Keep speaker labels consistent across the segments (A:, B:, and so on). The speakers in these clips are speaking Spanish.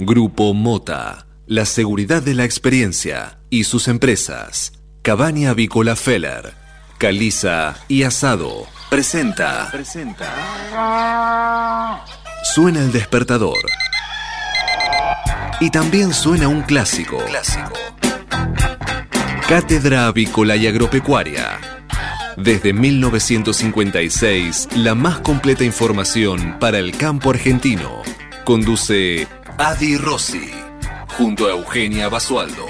A: Grupo Mota, la seguridad de la experiencia y sus empresas. Cabaña Avícola Feller, Caliza y Asado. Presenta. Presenta. Suena el despertador. Y también suena un clásico. Clásico. Cátedra Avícola y Agropecuaria. Desde 1956, la más completa información para el campo argentino. Conduce Adi Rossi, junto a Eugenia Basualdo.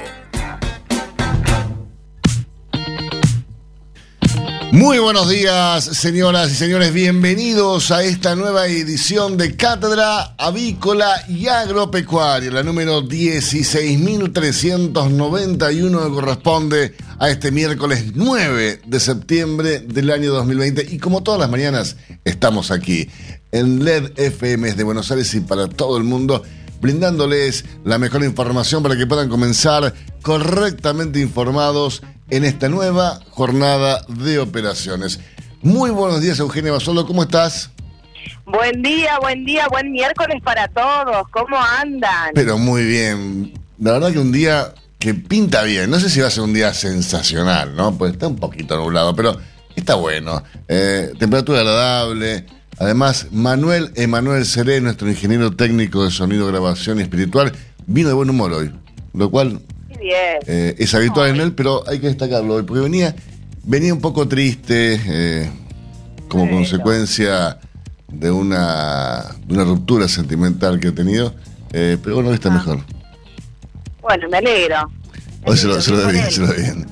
B: Muy buenos días, señoras y señores. Bienvenidos a esta nueva edición de Cátedra Avícola y Agropecuaria, la número 16.391 que corresponde a este miércoles 9 de septiembre del año 2020. Y como todas las mañanas, estamos aquí en LED FM de Buenos Aires y para todo el mundo brindándoles la mejor información para que puedan comenzar correctamente informados en esta nueva jornada de operaciones. Muy buenos días, Eugenia Basolo, ¿cómo estás?
C: Buen día, buen día, buen miércoles para todos. ¿Cómo andan?
B: Pero muy bien. La verdad que un día que pinta bien. No sé si va a ser un día sensacional, ¿no? Pues está un poquito nublado, pero está bueno. Eh, temperatura agradable. Además, Manuel Emanuel Seré, nuestro ingeniero técnico de sonido, grabación y espiritual, vino de buen humor hoy. Lo cual eh, es habitual en él, pero hay que destacarlo hoy, porque venía, venía un poco triste eh, como consecuencia de una, una ruptura sentimental que ha tenido, eh, pero bueno, hoy está ah. mejor.
C: Bueno, me alegro.
B: Hoy se lo, se lo bien, se lo bien.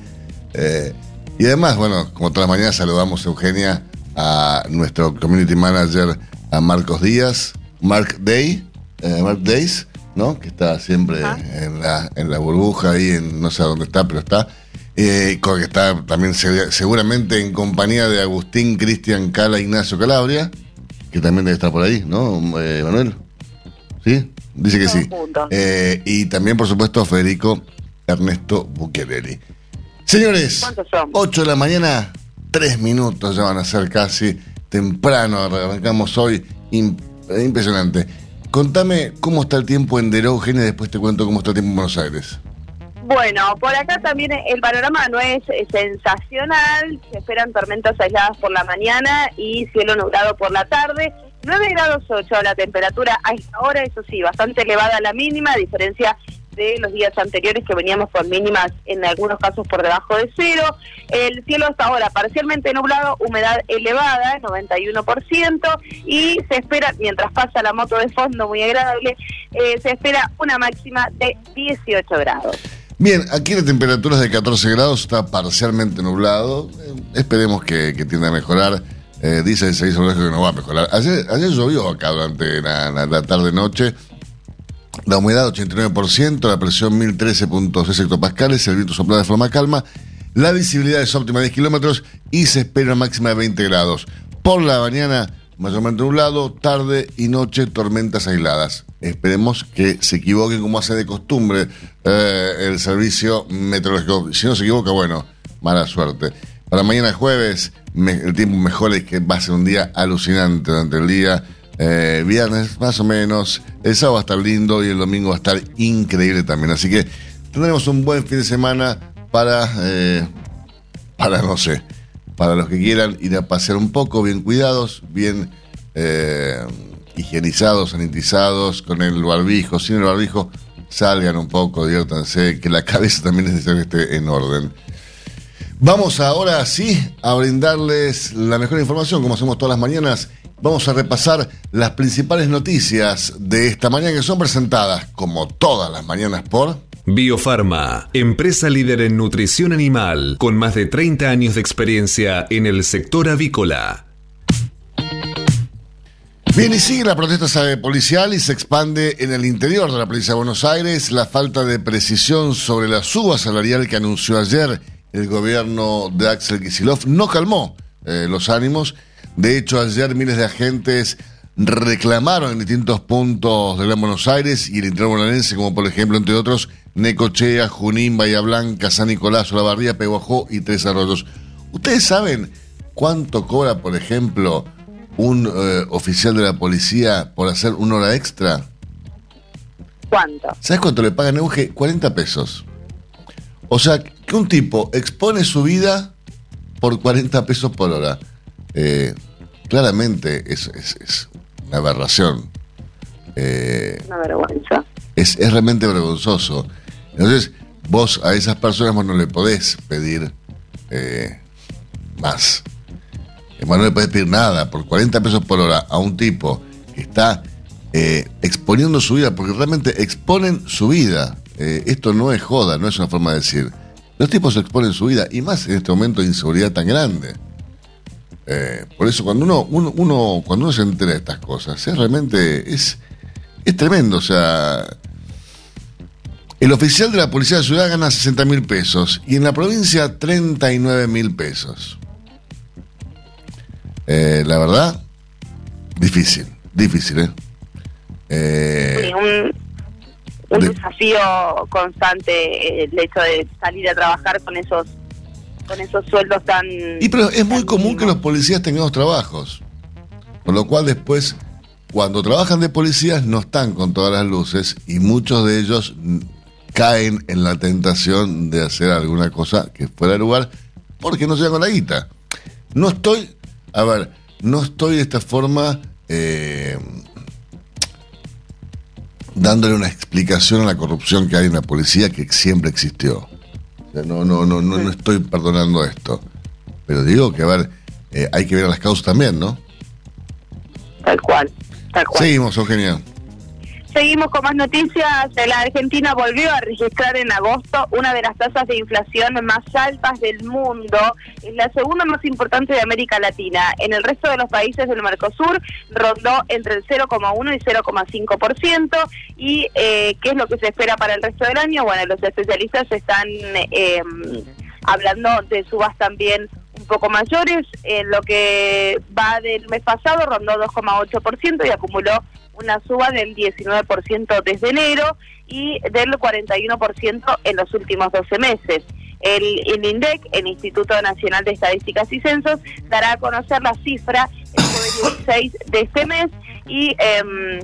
B: y además, bueno, como todas las mañanas saludamos a Eugenia a nuestro community manager, a Marcos Díaz, Mark Day, eh, Mark Days, ¿no? Que está siempre en la, en la burbuja ahí, en, no sé dónde está, pero está. Eh, que está también seguramente en compañía de Agustín Cristian Cala Ignacio Calabria, que también debe estar por ahí, ¿no, eh, Manuel? ¿Sí? Dice que sí. Eh, y también, por supuesto, Federico Ernesto Buccherelli. Señores, 8 de la mañana, tres minutos ya van a ser casi temprano, arrancamos hoy, impresionante. Contame cómo está el tiempo en Derógena y después te cuento cómo está el tiempo en Buenos Aires.
C: Bueno, por acá también el panorama no es sensacional, se esperan tormentas aisladas por la mañana y cielo nublado por la tarde. 9 grados 8 la temperatura a esta hora, eso sí, bastante elevada la mínima, a diferencia de los días anteriores que veníamos con mínimas en algunos casos por debajo de cero. El cielo está ahora parcialmente nublado, humedad elevada, 91%, y se espera, mientras pasa la moto de fondo muy agradable, eh, se espera una máxima de 18 grados.
B: Bien, aquí la temperatura es de 14 grados, está parcialmente nublado. Eh, esperemos que, tienda a mejorar. Eh, dice el servicio que no va a mejorar. Ayer, llovió acá durante la, la tarde-noche. La humedad 89%, la presión 1013.6 hectopascales, el viento sopla de forma calma, la visibilidad es óptima de 10 kilómetros y se espera máxima de 20 grados. Por la mañana, mayormente nublado, tarde y noche, tormentas aisladas. Esperemos que se equivoquen como hace de costumbre eh, el servicio meteorológico. Si no se equivoca, bueno, mala suerte. Para mañana jueves, el tiempo mejor es que va a ser un día alucinante durante el día eh, viernes más o menos, el sábado va a estar lindo y el domingo va a estar increíble también. Así que tendremos un buen fin de semana para, eh, para no sé, para los que quieran ir a pasear un poco, bien cuidados, bien eh, higienizados, sanitizados, con el barbijo, sin el barbijo, salgan un poco, diviértanse, que la cabeza también es necesario que esté en orden. Vamos ahora sí a brindarles la mejor información, como hacemos todas las mañanas vamos a repasar las principales noticias de esta mañana que son presentadas, como todas las mañanas, por...
A: Biofarma, empresa líder en nutrición animal, con más de 30 años de experiencia en el sector avícola.
B: Bien, y sigue la protesta policial y se expande en el interior de la provincia de Buenos Aires la falta de precisión sobre la suba salarial que anunció ayer el gobierno de Axel Kisilov no calmó eh, los ánimos de hecho, ayer miles de agentes reclamaron en distintos puntos de Gran Buenos Aires y el interior bonaerense, como por ejemplo, entre otros, Necochea, Junín, Bahía Blanca, San Nicolás, Olavarría, Peguajó y Tres Arroyos. ¿Ustedes saben cuánto cobra, por ejemplo, un eh, oficial de la policía por hacer una hora extra?
C: ¿Cuánto?
B: ¿Sabes cuánto le pagan Euge? 40 pesos. O sea, que un tipo expone su vida por 40 pesos por hora. Eh, claramente es, es, una aberración.
C: Eh, una vergüenza.
B: Es, es, realmente vergonzoso. Entonces, vos a esas personas no le podés pedir eh, más. no le podés pedir nada. Por 40 pesos por hora a un tipo que está eh, exponiendo su vida, porque realmente exponen su vida. Eh, esto no es joda, no es una forma de decir. Los tipos exponen su vida, y más en este momento de inseguridad tan grande. Eh, por eso cuando uno, uno, cuando uno se entera de estas cosas, es realmente es, es tremendo. O sea, el oficial de la Policía de la Ciudad gana 60 mil pesos y en la provincia 39 mil pesos. la verdad, difícil, difícil, ¿eh?
C: Eh, un, desafío constante eh, el hecho de salir a trabajar con esos con esos sueldos tan...
B: Y pero es muy común que los policías tengamos trabajos, con lo cual después, cuando trabajan de policías, no están con todas las luces y muchos de ellos caen en la tentación de hacer alguna cosa que fuera de lugar porque no se con la guita. No estoy, a ver, no estoy de esta forma eh, dándole una explicación a la corrupción que hay en la policía que siempre existió. No, no, no, no, no estoy perdonando esto. Pero digo que, a ver, eh, hay que ver las causas también, ¿no?
C: Tal cual, tal cual.
B: Seguimos, Eugenia.
C: Seguimos con más noticias. La Argentina volvió a registrar en agosto una de las tasas de inflación más altas del mundo. La segunda más importante de América Latina. En el resto de los países del Mercosur rondó entre el 0,1 y 0,5%. ¿Y eh, qué es lo que se espera para el resto del año? Bueno, los especialistas están eh, hablando de subas también un poco mayores. En lo que va del mes pasado rondó 2,8% y acumuló una suba del 19% desde enero y del 41% en los últimos 12 meses. El, INDEC, el Instituto Nacional de Estadísticas y Censos, dará a conocer la cifra el 16 de este mes y em,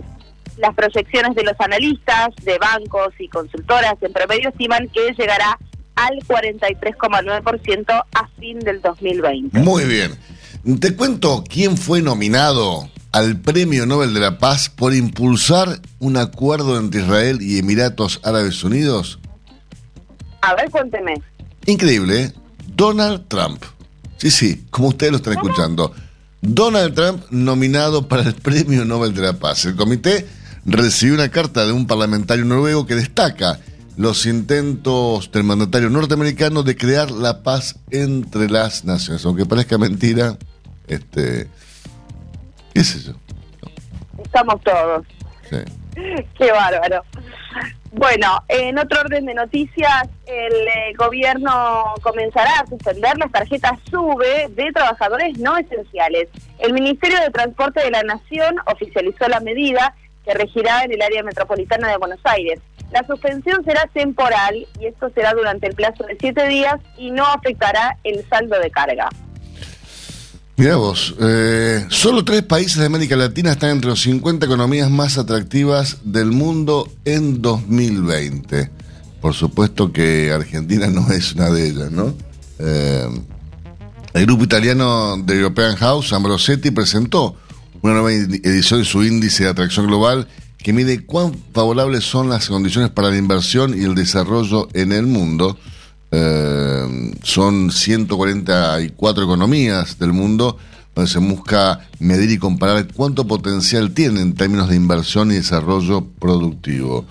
C: las proyecciones de los analistas, de bancos y consultoras en promedio estiman que llegará al 43,9% a fin del 2020.
B: Muy bien. Te cuento quién fue nominado al Premio Nobel de la Paz por impulsar un acuerdo entre Israel y Emiratos Árabes Unidos?
C: A ver, cuénteme.
B: Increíble, ¿eh? Donald Trump. Sí, sí, como ustedes lo están escuchando. Donald Trump nominado para el Premio Nobel de la Paz. El comité recibió una carta de un parlamentario noruego que destaca los intentos del mandatario norteamericano de crear la paz entre las naciones. Aunque parezca mentira, este, ¿Qué es eso?
C: Estamos todos. Sí. Qué bárbaro. Bueno, en otro orden de noticias, el eh, gobierno comenzará a suspender las tarjetas SUBE de trabajadores no esenciales. El Ministerio de Transporte de la Nación oficializó la medida que regirá en el área metropolitana de Buenos Aires. La suspensión será temporal y esto será durante el plazo de siete días y no afectará el saldo de carga.
B: Mira vos, eh, solo tres países de América Latina están entre los 50 economías más atractivas del mundo en 2020. Por supuesto que Argentina no es una de ellas, ¿no? Eh, el grupo italiano de European House, Ambrosetti, presentó una nueva edición de su índice de atracción global que mide cuán favorables son las condiciones para la inversión y el desarrollo en el mundo. Eh, son 144 economías del mundo donde se busca medir y comparar cuánto potencial tienen en términos de inversión y desarrollo productivo.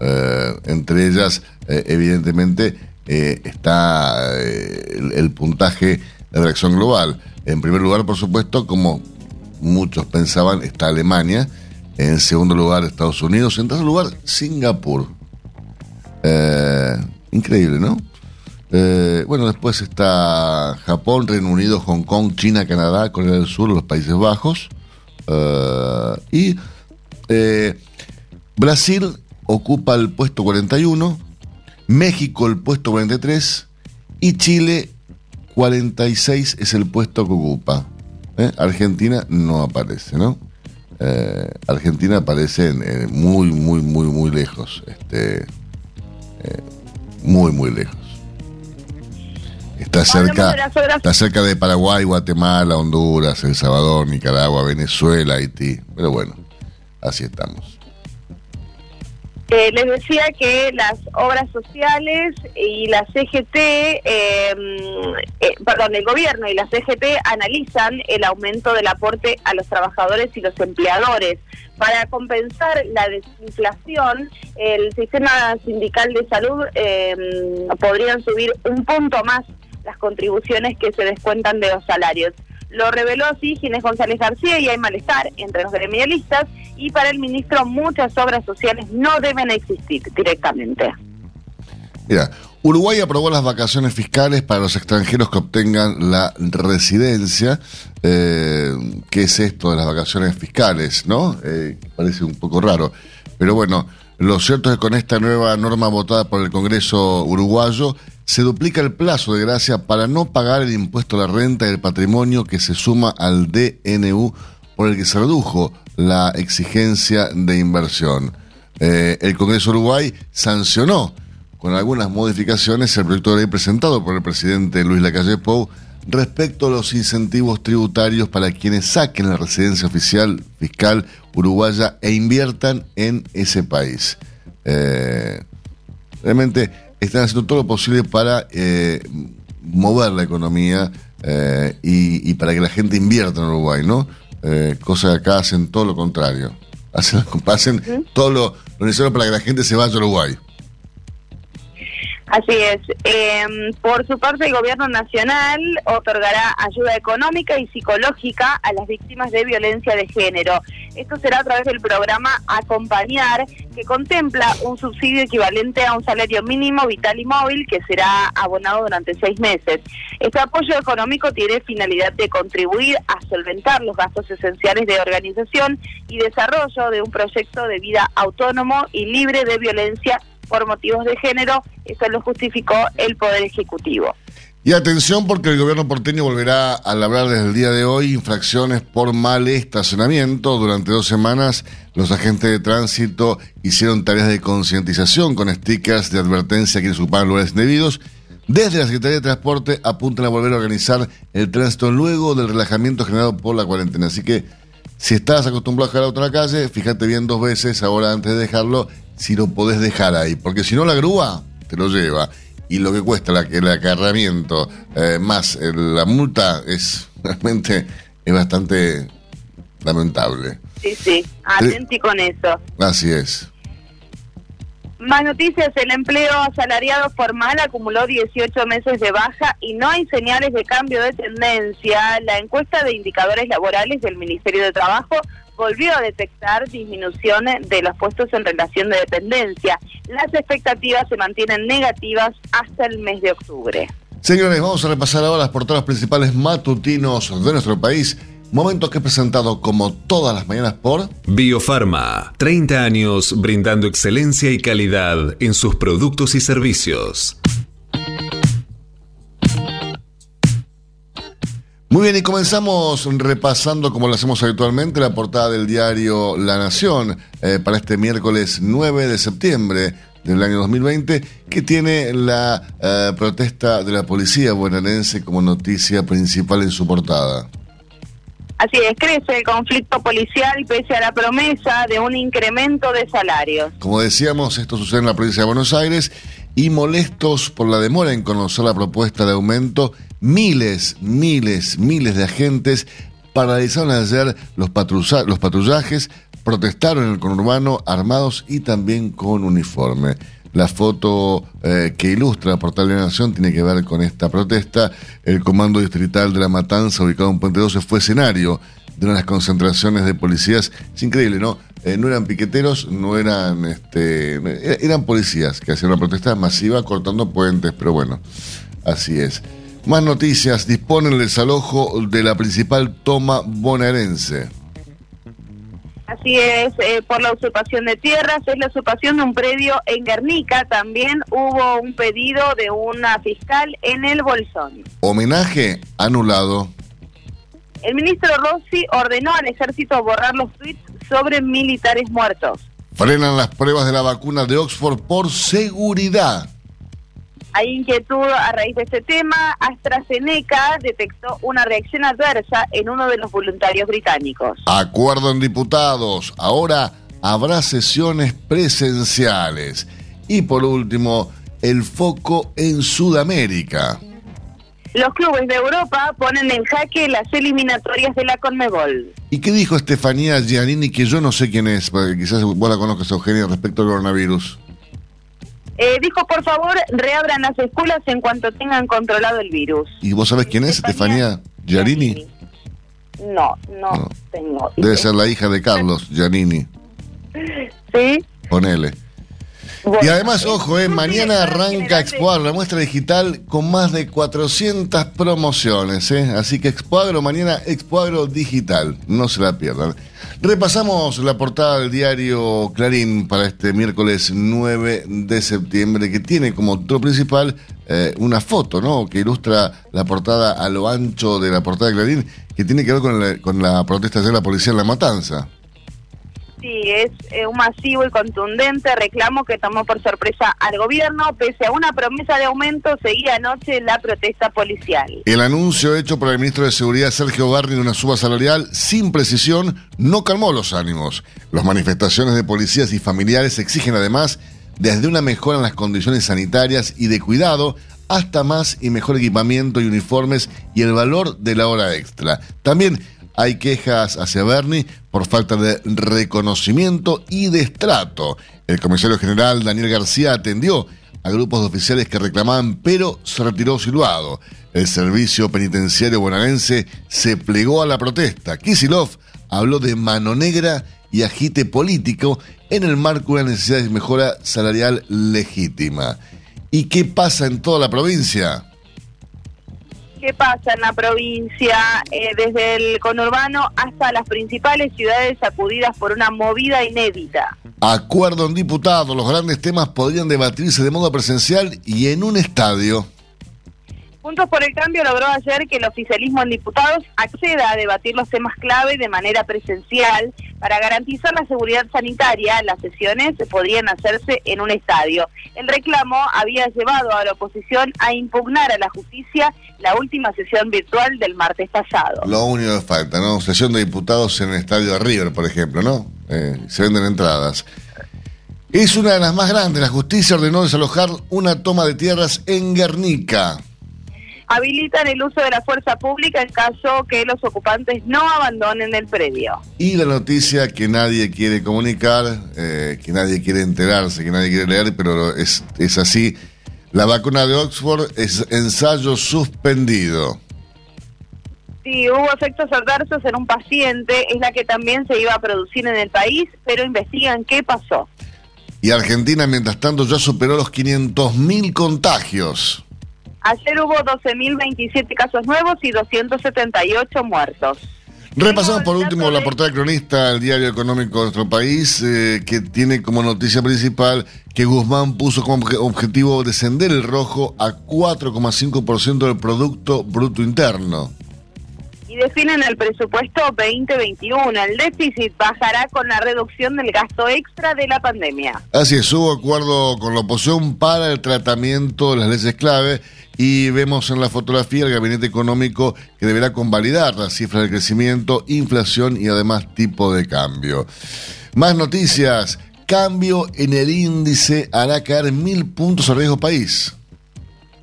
B: Eh, entre ellas, eh, evidentemente, está el, puntaje de reacción global. En primer lugar, por supuesto, como muchos pensaban, está Alemania. En segundo lugar, Estados Unidos. En tercer lugar, Singapur. increíble, ¿no? Eh, bueno, después está Japón, Reino Unido, Hong Kong, China, Canadá, Corea del Sur, los Países Bajos. Eh, y eh, Brasil ocupa el puesto 41, México el puesto 43 y Chile 46 es el puesto que ocupa. Argentina no aparece, ¿no? Argentina parece muy, muy, muy, muy lejos. Este, muy, muy lejos. Está cerca, está cerca de Paraguay, Guatemala, Honduras, El Salvador, Nicaragua, Venezuela, Haití. Pero bueno, así estamos.
C: Eh, les decía que las obras sociales y la CGT, em, eh, perdón, el gobierno y la CGT analizan el aumento del aporte a los trabajadores y los empleadores. Para compensar la desinflación, el sistema sindical de salud em, podrían subir un punto más las contribuciones que se descuentan de los salarios. Lo reveló así Ginés González García y hay malestar entre los gremialistas y para el ministro muchas obras sociales no deben existir directamente.
B: Mira, Uruguay aprobó las vacaciones fiscales para los extranjeros que obtengan la residencia. Eh, ¿Qué es esto de las vacaciones fiscales? ¿No? Eh, parece un poco raro. Pero bueno, lo cierto es que con esta nueva norma votada por el Congreso uruguayo se duplica el plazo de gracia para no pagar el impuesto a la renta y el patrimonio que se suma al DNU por el que se redujo la exigencia de inversión. Eh, el Congreso Uruguay sancionó con algunas modificaciones el proyecto de ley presentado por el presidente Luis Lacalle Pou respecto a los incentivos tributarios para quienes saquen la residencia oficial fiscal uruguaya e inviertan en ese país. Eh, realmente están haciendo todo lo posible para eh, mover la economía eh, y, para que la gente invierta en Uruguay, ¿no? Eh, cosa que acá hacen todo lo contrario. Hacen, hacen todo lo, lo necesario para que la gente se vaya a Uruguay.
C: Así es. Em, por su parte, el Gobierno Nacional otorgará ayuda económica y psicológica a las víctimas de violencia de género. Esto será a través del programa Acompañar, que contempla un subsidio equivalente a un salario mínimo vital y móvil que será abonado durante seis meses. Este apoyo económico tiene finalidad de contribuir a solventar los gastos esenciales de organización y desarrollo de un proyecto de vida autónomo y libre de violencia por motivos de género, eso lo justificó el Poder Ejecutivo.
B: Y atención porque el gobierno porteño volverá a labrar desde el día de hoy infracciones por mal estacionamiento. Durante dos semanas los agentes de tránsito hicieron tareas de concientización con stickers de advertencia quienes ocupaban lugares indebidos. Desde la Secretaría de Transporte apuntan a volver a organizar el tránsito luego del relajamiento generado por la cuarentena. Así que si estás acostumbrado a dejar auto en la calle, fíjate bien dos veces ahora antes de dejarlo si lo podés dejar ahí, porque si no la grúa te lo lleva. Y lo que cuesta la, el acarramiento eh, más eh, la multa es realmente es bastante lamentable.
C: Sí, sí, atenti con eso.
B: Así es.
C: Más noticias, el empleo asalariado formal acumuló 18 meses de baja y no hay señales de cambio de tendencia. La encuesta de indicadores laborales del Ministerio de Trabajo volvió a detectar disminuciones de los puestos en relación de dependencia. Las expectativas se mantienen negativas hasta el mes de octubre.
B: Señores, vamos a repasar ahora las portadas principales matutinos de nuestro país. Momento que he presentado como todas las mañanas por
A: Biofarma, 30 años brindando excelencia y calidad en sus productos y servicios.
B: Muy bien, y comenzamos repasando, como lo hacemos habitualmente, la portada del diario La Nación eh, para este miércoles 9 de septiembre del año 2020, que tiene la eh, protesta de la policía bonaerense como noticia principal en su portada.
C: Así es, crece el conflicto policial pese a la promesa de un incremento de salarios.
B: Como decíamos, esto sucede en la provincia de Buenos Aires y molestos por la demora en conocer la propuesta de aumento, miles, miles, miles de agentes paralizaron ayer los, los patrullajes, protestaron en el conurbano armados y también con uniforme. La foto eh, que ilustra el portal de la Nación tiene que ver con esta protesta. El Comando Distrital de la Matanza, ubicado en Puente 12, fue escenario de unas concentraciones de policías. Es increíble, ¿no? Eh, no eran piqueteros, no eran, este, eran policías que hacían una protesta masiva cortando puentes, pero bueno, así es. Más noticias, disponen el desalojo de la principal toma bonaerense.
C: Así es, eh, por la usurpación de tierras, es la usurpación de un predio en Guernica. También hubo un pedido de una fiscal en el Bolsón.
B: Homenaje anulado.
C: El ministro Rossi ordenó al ejército borrar los tweets sobre militares muertos.
B: Frenan las pruebas de la vacuna de Oxford por seguridad.
C: Hay inquietud a raíz de este tema. AstraZeneca detectó una reacción adversa en uno de los voluntarios británicos.
B: Acuerdo en diputados. Ahora habrá sesiones presenciales. Y por último, el foco en Sudamérica.
C: Los clubes de Europa ponen en jaque las eliminatorias de la Conmebol.
B: ¿Y qué dijo Estefanía Giannini, que yo no sé quién es, porque quizás vos la conozcas, Eugenia, respecto al coronavirus?
C: Eh, dijo, por favor, reabran las escuelas en cuanto tengan controlado el virus.
B: ¿Y vos sabés quién es, Estefanía Giannini?
C: No, no, tengo.
B: Debe ser la hija de Carlos Giannini.
C: ¿Sí?
B: Ponele y además, ojo, eh, mañana arranca Expoagro, la muestra digital con más de 400 promociones. Eh. Así que Expoagro, mañana Expoagro digital. No se la pierdan. Repasamos la portada del diario Clarín para este miércoles 9 de septiembre, que tiene como título principal eh, una foto, ¿no? Que ilustra la portada a lo ancho de la portada de Clarín, que tiene que ver con la, con la protesta de la policía en La Matanza.
C: Sí, es eh, un masivo y contundente reclamo que tomó por sorpresa al gobierno, pese a una promesa de aumento, seguía anoche la protesta policial.
B: El anuncio hecho por el ministro de Seguridad Sergio Barri de una suba salarial sin precisión no calmó los ánimos. Las manifestaciones de policías y familiares exigen además desde una mejora en las condiciones sanitarias y de cuidado hasta más y mejor equipamiento y uniformes y el valor de la hora extra. También hay quejas hacia Bernie por falta de reconocimiento y de estrato. El comisario general Daniel García atendió a grupos de oficiales que reclamaban, pero se retiró silbado. El servicio penitenciario bonaerense se plegó a la protesta. Kisilov habló de mano negra y agite político en el marco de la necesidad de mejora salarial legítima. ¿Y qué pasa en toda la provincia?
C: Qué pasa en la provincia, eh, desde el conurbano hasta las principales ciudades sacudidas por una movida inédita.
B: Acuerdo en diputados, los grandes temas podrían debatirse de modo presencial y en un estadio.
C: Juntos por el Cambio logró ayer que el oficialismo en diputados acceda a debatir los temas clave de manera presencial para garantizar la seguridad sanitaria. Las sesiones podrían hacerse en un estadio. El reclamo había llevado a la oposición a impugnar a la justicia la última sesión virtual del martes pasado.
B: Lo único que falta, ¿no? Sesión de diputados en el estadio de River, por ejemplo, ¿no? Eh, se venden entradas. Es una de las más grandes. La justicia ordenó desalojar una toma de tierras en Guernica
C: habilitan el uso de la fuerza pública en caso que los ocupantes no abandonen el predio.
B: Y la noticia que nadie quiere comunicar, eh, que nadie quiere enterarse, que nadie quiere leer, pero es, es así. La vacuna de Oxford es ensayo suspendido.
C: Sí, hubo efectos adversos en un paciente, es la que también se iba a producir en el país, pero investigan qué pasó.
B: Y Argentina, mientras tanto, ya superó los 500.000 contagios.
C: Ayer hubo 12.027 casos nuevos y 278 muertos.
B: Repasamos por último la portada cronista del diario económico de nuestro país, eh, que tiene como noticia principal que Guzmán puso como objetivo descender el rojo a 4,5% del Producto Bruto Interno.
C: Definen el presupuesto 2021. El déficit bajará con la reducción del gasto extra de la pandemia.
B: Así es, hubo acuerdo con la oposición para el tratamiento de las leyes clave y vemos en la fotografía el gabinete económico que deberá convalidar las cifras de crecimiento, inflación y además tipo de cambio. Más noticias. Cambio en el índice hará caer mil puntos al riesgo país.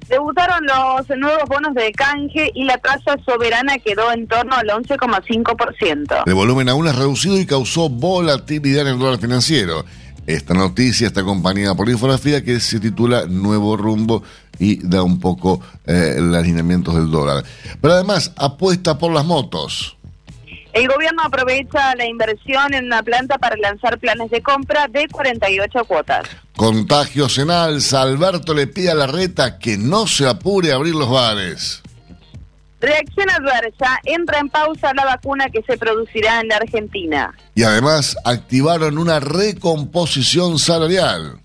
C: Debutaron los nuevos bonos de canje y la tasa soberana quedó en torno al 11,5%.
B: El volumen aún es reducido y causó volatilidad en el dólar financiero. Esta noticia está acompañada por infografía que se titula Nuevo Rumbo y da un poco eh, los alineamientos del dólar. Pero además apuesta por las motos.
C: El gobierno aprovecha la inversión en una planta para lanzar planes de compra de 48 cuotas.
B: Contagios en alza. Alberto le pide a la reta que no se apure a abrir los bares.
C: Reacción adversa, entra en pausa la vacuna que se producirá en la Argentina.
B: Y además activaron una recomposición salarial.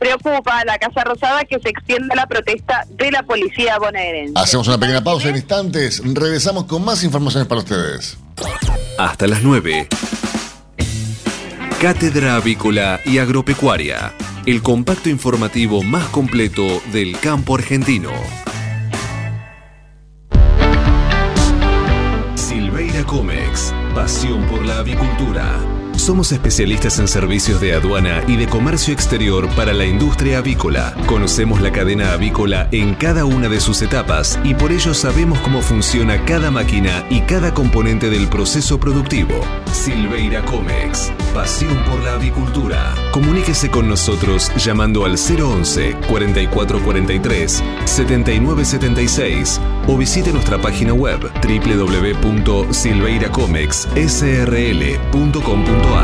C: preocupa a la Casa Rosada que se extienda la protesta de la policía bonaerense.
B: Hacemos una pequeña pausa en instantes. Regresamos con más informaciones para ustedes.
A: Hasta las 9. Cátedra Avícola y Agropecuaria. El compacto informativo más completo del campo argentino. Silveira Comex. Pasión por la avicultura. Somos especialistas en servicios de aduana y de comercio exterior para la industria avícola. Conocemos la cadena avícola en cada una de sus etapas y por ello sabemos cómo funciona cada máquina y cada componente del proceso productivo. Silveira Comex, pasión por la avicultura. Comuníquese con nosotros llamando al 011 4443 7976 o visite nuestra página web www.silveiracomexsrl.com.ar.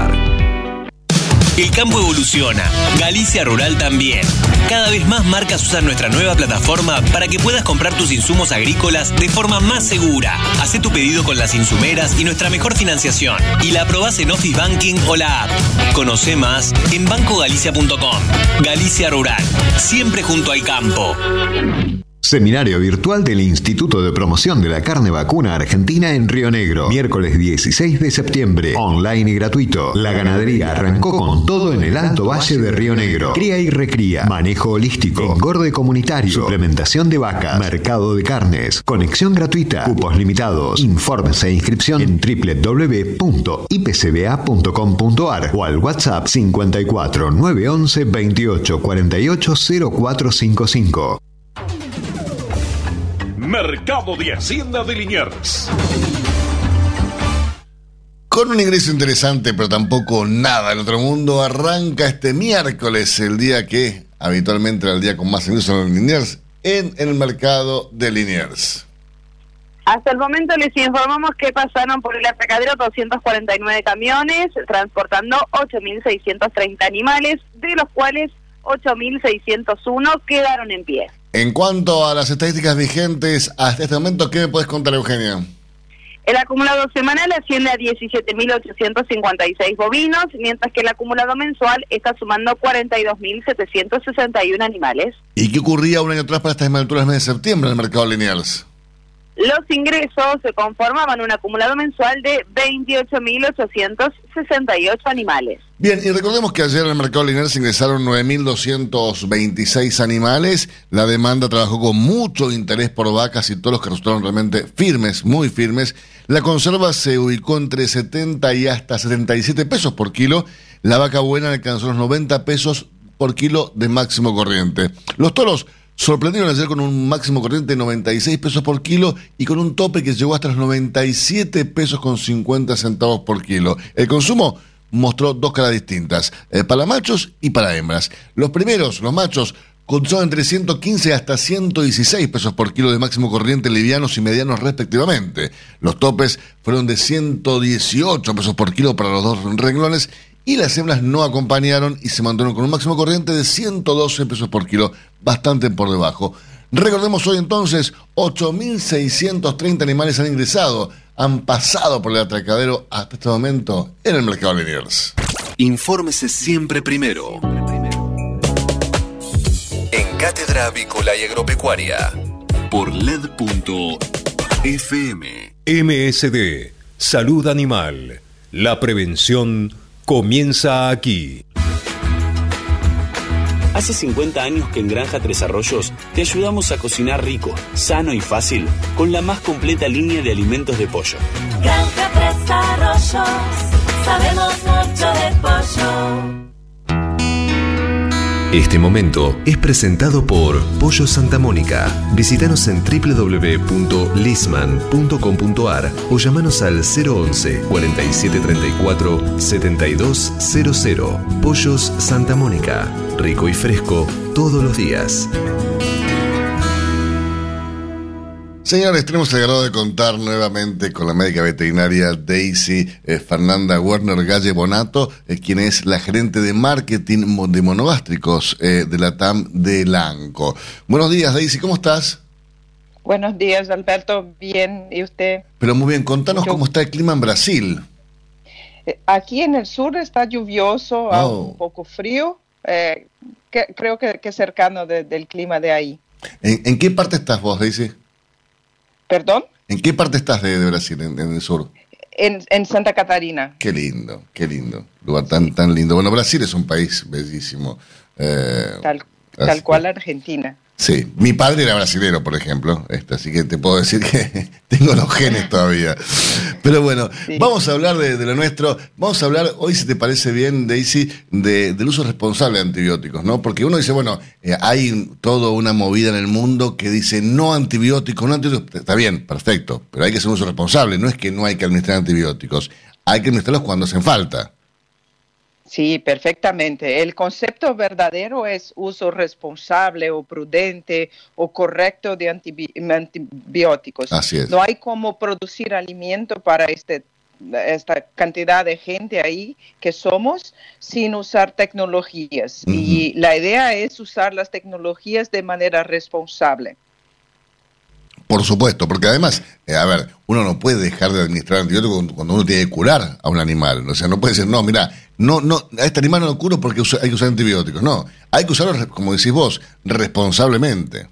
D: El campo evoluciona, Galicia Rural también. Cada vez más marcas usan nuestra nueva plataforma para que puedas comprar tus insumos agrícolas de forma más segura. Haz tu pedido con las insumeras y nuestra mejor financiación. Y la aprobás en Office Banking o la app. Conoce más en bancogalicia.com. Galicia Rural, siempre junto al campo.
E: Seminario virtual del Instituto de Promoción de la Carne Vacuna Argentina en Río Negro. Miércoles 16 de septiembre. Online y gratuito. La ganadería arrancó con todo en el Alto Valle de Río Negro. Cría y recría. Manejo holístico. Engorde comunitario. Suplementación de vacas. Mercado de carnes. Conexión gratuita. Cupos limitados. Informes e inscripción en www.ipcba.com.ar o al WhatsApp 54 911 28 48 0455.
F: Mercado de Hacienda de Liniers.
B: Con un ingreso interesante, pero tampoco nada en otro mundo, arranca este miércoles, el día que habitualmente era el día con más ingresos en Liniers, en el mercado de Liniers.
C: Hasta el momento les informamos que pasaron por el atacadero 249 camiones, transportando 8.630 animales, de los cuales 8.601 quedaron en pie.
B: En cuanto a las estadísticas vigentes hasta este momento, ¿qué me puedes contar, Eugenia?
C: El acumulado semanal asciende a 17.856 bovinos, mientras que el acumulado mensual está sumando 42.761 animales.
B: ¿Y qué ocurría un año atrás para estas alturas del mes de septiembre en el mercado lineal?
C: Los ingresos se conformaban un acumulado mensual de 28.868 animales.
B: Bien, y recordemos que ayer en el mercado lineal se ingresaron 9.226 animales. La demanda trabajó con mucho interés por vacas y todos los que resultaron realmente firmes, muy firmes. La conserva se ubicó entre 70 y hasta 77 pesos por kilo. La vaca buena alcanzó los 90 pesos por kilo de máximo corriente. Los toros sorprendieron ayer con un máximo corriente de 96 pesos por kilo y con un tope que llegó hasta los 97 pesos con 50 centavos por kilo. El consumo mostró dos caras distintas, eh, para machos y para hembras. Los primeros, los machos, cotizaron entre 115 hasta 116 pesos por kilo de máximo corriente livianos y medianos respectivamente. Los topes fueron de 118 pesos por kilo para los dos renglones y las hembras no acompañaron y se mantuvieron con un máximo corriente de 112 pesos por kilo, bastante por debajo. Recordemos hoy entonces, 8.630 animales han ingresado, han pasado por el atracadero hasta este momento en el mercado Liniers.
A: Infórmese siempre primero. En Cátedra Avícola y Agropecuaria. Por LED.fm.
F: MSD, Salud Animal. La prevención comienza aquí.
G: Hace 50 años que en Granja Tres Arroyos te ayudamos a cocinar rico, sano y fácil con la más completa línea de alimentos de pollo.
H: Granja Tres Arroyos, sabemos mucho de pollo.
A: Este momento es presentado por Pollo Santa Mónica. Visítanos en www.lisman.com.ar o llamanos al 011 4734 7200. Pollos Santa Mónica. Rico y fresco todos los días.
B: Señores, tenemos el agrado de contar nuevamente con la médica veterinaria Daisy eh, Fernanda Werner Galle Bonato, eh, quien es la gerente de marketing de monogástricos eh, de la TAM de Lanco. Buenos días, Daisy, ¿cómo estás?
I: Buenos días, Alberto. Bien, ¿y usted?
B: Pero muy bien, contanos
I: Yo-
B: cómo está el clima en Brasil.
I: Aquí en el sur está lluvioso,
B: Oh.
I: un poco frío, que, creo que, que cercano de- del clima de ahí.
B: ¿En, en qué parte estás vos, Daisy?
I: ¿Perdón?
B: ¿En qué parte estás de, de Brasil, en, en el sur?
I: En, en Santa Catarina.
B: Qué lindo, qué lindo. Lugar tan, tan lindo. Bueno, Brasil es un país bellísimo. Eh,
I: Tal, tal cual Argentina.
B: Sí, mi padre era brasilero, por ejemplo, este, así que te puedo decir que tengo los genes todavía. Pero bueno,
I: Sí.
B: vamos a hablar de, de lo nuestro. Vamos a hablar hoy, si te parece bien, Daisy, de, del uso responsable de antibióticos, ¿no? Porque uno dice, bueno, eh, hay toda una movida en el mundo que dice no antibióticos, no antibióticos. Está bien, perfecto, pero hay que hacer un uso responsable. No es que no hay que administrar antibióticos, hay que administrarlos cuando hacen falta.
I: Sí, perfectamente. El concepto verdadero es uso responsable o prudente o correcto de antibi- antibióticos.
B: Así es.
I: No hay como producir alimento para este, esta cantidad de gente ahí que somos sin usar tecnologías. Y la idea es usar las tecnologías de manera responsable.
B: Por supuesto, porque además, eh, a ver, uno no puede dejar de administrar antibióticos cuando- uno tiene que curar a un animal. O sea, no puede decir, no, mira, no, no, a este animal no lo curo porque hay que usar antibióticos. No, hay que usarlos, como decís vos, responsablemente.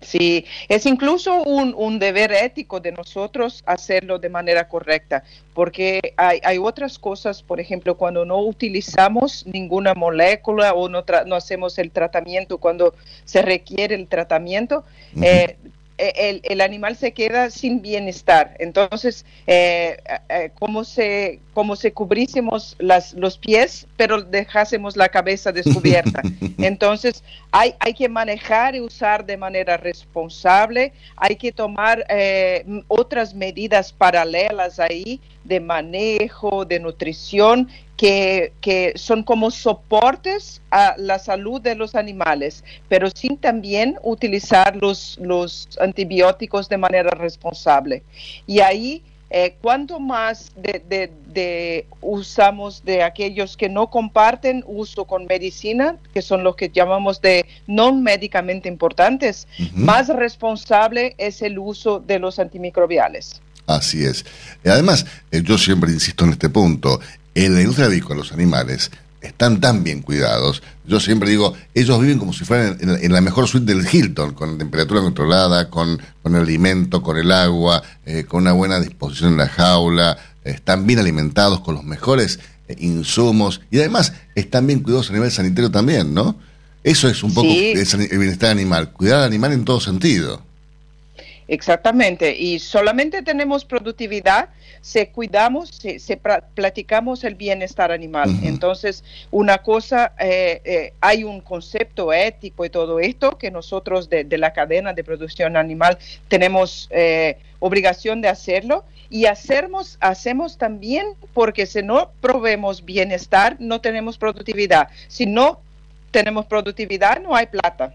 I: Sí, es incluso un, un deber ético de nosotros hacerlo de manera correcta, porque hay, hay otras cosas, por ejemplo, cuando no utilizamos ninguna molécula o no, tra- no hacemos el tratamiento cuando se requiere el tratamiento, eh, el, el animal se queda sin bienestar. Entonces, eh, eh, como se como si cubrísemos las, los pies, pero dejásemos la cabeza descubierta. Entonces, hay, hay que manejar y usar de manera responsable, hay que tomar eh, otras medidas paralelas ahí de manejo, de nutrición, que, que son como soportes a la salud de los animales, pero sin también utilizar los, los antibióticos de manera responsable. Y ahí eh, cuanto más de, de- de usamos de aquellos que no comparten uso con medicina, que son los que llamamos de no médicamente importantes, más responsable es el uso de los antimicrobiales.
B: Así es. Y además, eh, yo siempre insisto en este punto, en la industria avícola los animales están tan bien cuidados. Yo siempre digo, ellos viven como si fueran en, en la mejor suite del Hilton, con temperatura controlada, con, con el alimento, con el agua, eh, con una buena disposición en la jaula, eh, están bien alimentados con los mejores eh, insumos y además están bien cuidados a nivel sanitario también, ¿no? Eso es un poco
I: Sí.
B: el bienestar animal, cuidar al animal en todo sentido.
I: Exactamente, y solamente tenemos productividad si cuidamos, si, platicamos el bienestar animal. Entonces, una cosa, eh, eh, hay un concepto ético y todo esto que nosotros de, de la cadena de producción animal tenemos eh, obligación de hacerlo y hacemos, hacemos también porque si no probemos bienestar, no tenemos productividad. Si no tenemos productividad, no hay plata.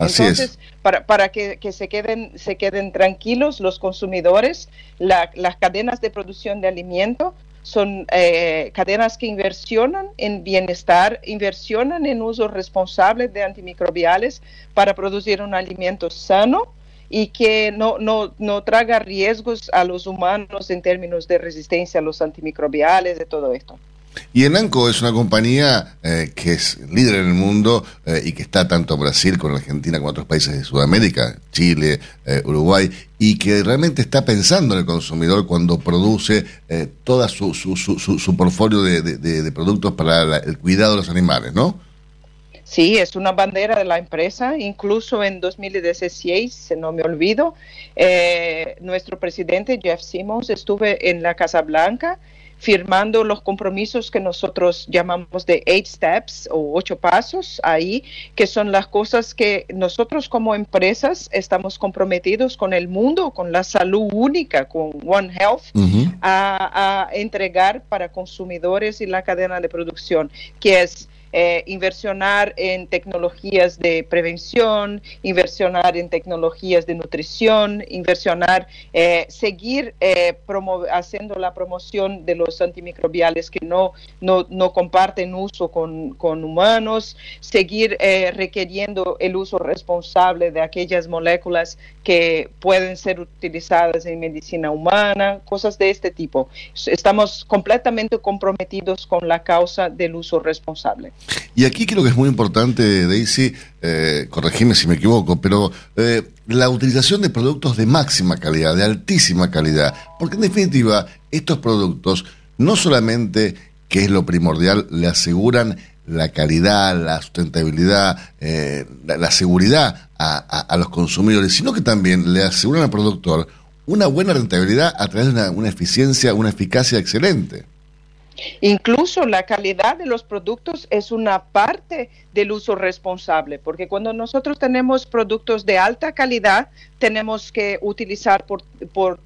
I: Entonces,
B: es.
I: para, para que, que se, queden, se queden tranquilos los consumidores, la- las cadenas de producción de alimento son eh, cadenas que inversionan en bienestar, inversionan en uso responsable de antimicrobiales para producir un alimento sano y que no, no, no traga riesgos a los humanos en términos de resistencia a los antimicrobiales, de todo esto.
B: Y Enanco es una compañía eh, que es líder en el mundo eh, y que está tanto en Brasil como en Argentina como en otros países de Sudamérica, Chile, eh, Uruguay, y que realmente está pensando en el consumidor cuando produce toda su, su, su, su, portfolio de, de- productos para la- el cuidado de los animales, ¿no?
I: Sí, es una bandera de la empresa. Incluso en 2016, si no me olvido, nuestro presidente Jeff Simmons estuve en la Casa Blanca firmando los compromisos que nosotros llamamos de eight steps o ocho pasos ahí, que son las cosas que nosotros como empresas estamos comprometidos con el mundo, con la salud única, con One Health, a, a entregar para consumidores y la cadena de producción, que es eh, inversionar en tecnologías de prevención, inversionar en tecnologías de nutrición, inversionar, eh, seguir eh, haciendo la promoción de los antimicrobiales que no, no, no comparten uso con, con humanos, seguir eh, requiriendo el uso responsable de aquellas moléculas que pueden ser utilizadas en medicina humana, cosas de este tipo. Estamos completamente comprometidos con la causa del uso responsable.
B: Y aquí creo que es muy importante, Daisy, eh, corregime si me equivoco, pero eh, la utilización de productos de máxima calidad, de altísima calidad, porque en definitiva estos productos no solamente, que es lo primordial, le aseguran la calidad, la sustentabilidad, eh, la, seguridad a, los consumidores, sino que también le aseguran al productor una buena rentabilidad a través de una eficiencia, una eficacia excelente.
I: Incluso la calidad de los productos es una parte del uso responsable, porque cuando nosotros tenemos productos de alta calidad, tenemos que utilizar por,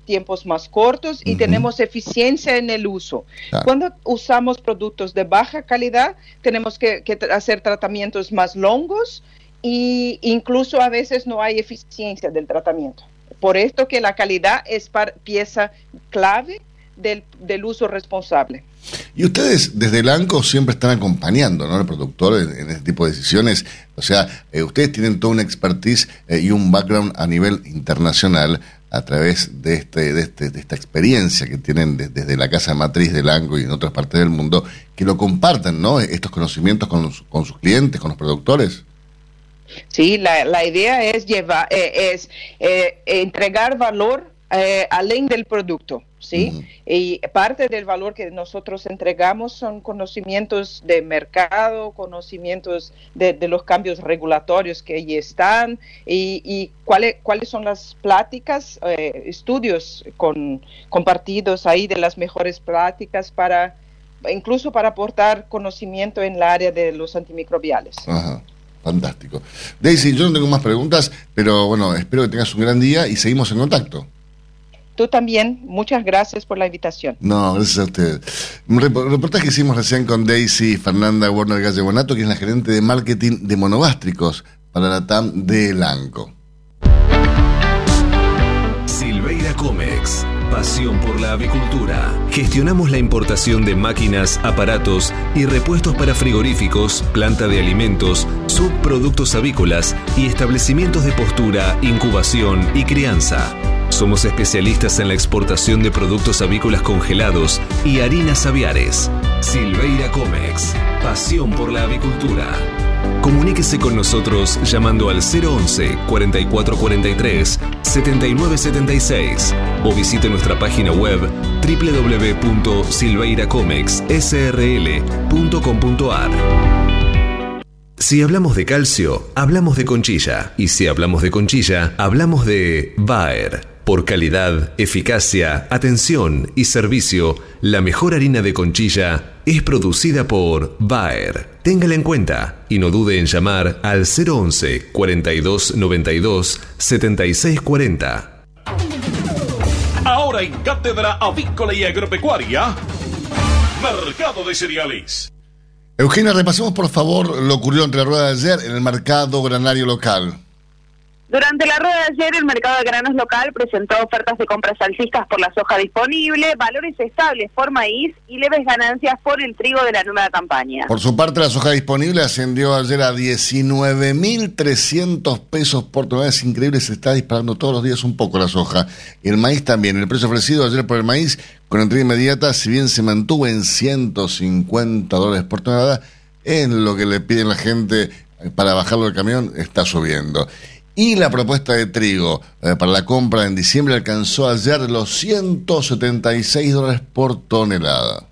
I: tiempos más cortos y tenemos eficiencia en el uso. Cuando usamos productos de baja calidad, tenemos que, hacer tratamientos más longos e incluso a veces no hay eficiencia del tratamiento. Por esto que la calidad es pieza clave del uso responsable.
B: Y ustedes desde el ANCO siempre están acompañando ¿no? al productor en, este tipo de decisiones. O sea, eh, ustedes tienen toda una expertise eh, y un background a nivel internacional a través de, este, de, este, de esta experiencia que tienen desde la casa matriz del ANCO y en otras partes del mundo, que lo compartan, ¿no? Estos conocimientos con, con sus clientes, con los productores.
I: Sí, la, la idea es llevar, eh, es entregar valor além del producto. ¿Sí? Y parte del valor que nosotros entregamos son conocimientos de mercado, conocimientos de, los cambios regulatorios que allí están y, cuáles, cuáles son las pláticas, eh, estudios con, compartidos ahí de las mejores prácticas para incluso para aportar conocimiento en el área de los antimicrobiales.
B: Ajá. Fantástico. Daisy, yo no tengo más preguntas, pero bueno, espero que tengas un gran día y seguimos en contacto.
I: Tú también, muchas gracias por la invitación.
B: No, gracias a usted. Un reportaje que hicimos recién con Daisy Fernanda Warner Gallebonato, que es la gerente de marketing de monogástricos para la TAM de Lanco.
A: Silveira Comex, pasión por la avicultura. Gestionamos la importación de máquinas, aparatos y repuestos para frigoríficos, planta de alimentos, subproductos avícolas y establecimientos de postura, incubación y crianza. Somos especialistas en la exportación de productos avícolas congelados y harinas aviares. Silveira Comex, pasión por la avicultura. Comuníquese con nosotros llamando al 011 4443 7976 o visite nuestra página web www.silveiracomexsrl.com.ar. Si hablamos de calcio, hablamos de conchilla. Y si hablamos de conchilla, hablamos de Bayer. Por calidad, eficacia, atención y servicio, la mejor harina de conchilla es producida por Bayer. Téngala en cuenta y no dude en llamar al 011 42 92 76 40.
F: Ahora en Cátedra Avícola y Agropecuaria, Mercado de Cereales.
B: Eugenia, repasemos por favor lo ocurrido entre la rueda de ayer en el mercado granario local.
C: Durante la rueda de ayer, el mercado de granos local presentó ofertas de compras alcistas por la soja disponible, valores estables por maíz y leves ganancias por el trigo de la nueva campaña.
B: Por su parte, la soja disponible ascendió ayer a 19.300 pesos por tonelada. Es increíble, se está disparando todos los días un poco la soja. Y el maíz también. El precio ofrecido ayer por el maíz con entrega inmediata, si bien se mantuvo en 150 dólares por tonelada, en lo que le piden la gente para bajarlo del camión, está subiendo. Y la propuesta de trigo eh, para la compra en diciembre alcanzó ayer los 176 dólares por tonelada.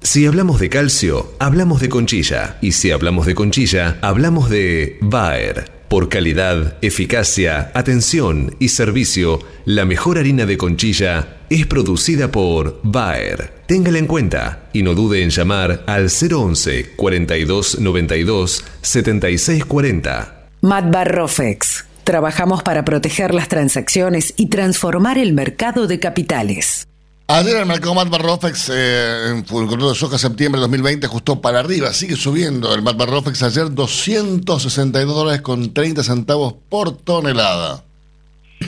A: Si hablamos de calcio, hablamos de conchilla. Y si hablamos de conchilla, hablamos de Bayer. Por calidad, eficacia, atención y servicio, la mejor harina de conchilla es producida por Bayer. Téngala en cuenta y no dude en llamar al 011 42 92 76 40.
J: Matbarrofex. Trabajamos para proteger las transacciones y transformar el mercado de capitales.
B: Ayer el mercado Mat Barrofex eh, en el de soja septiembre de 2020 ajustó para arriba, sigue subiendo. El Mat Barrofex ayer 262 dólares con 30 centavos por tonelada.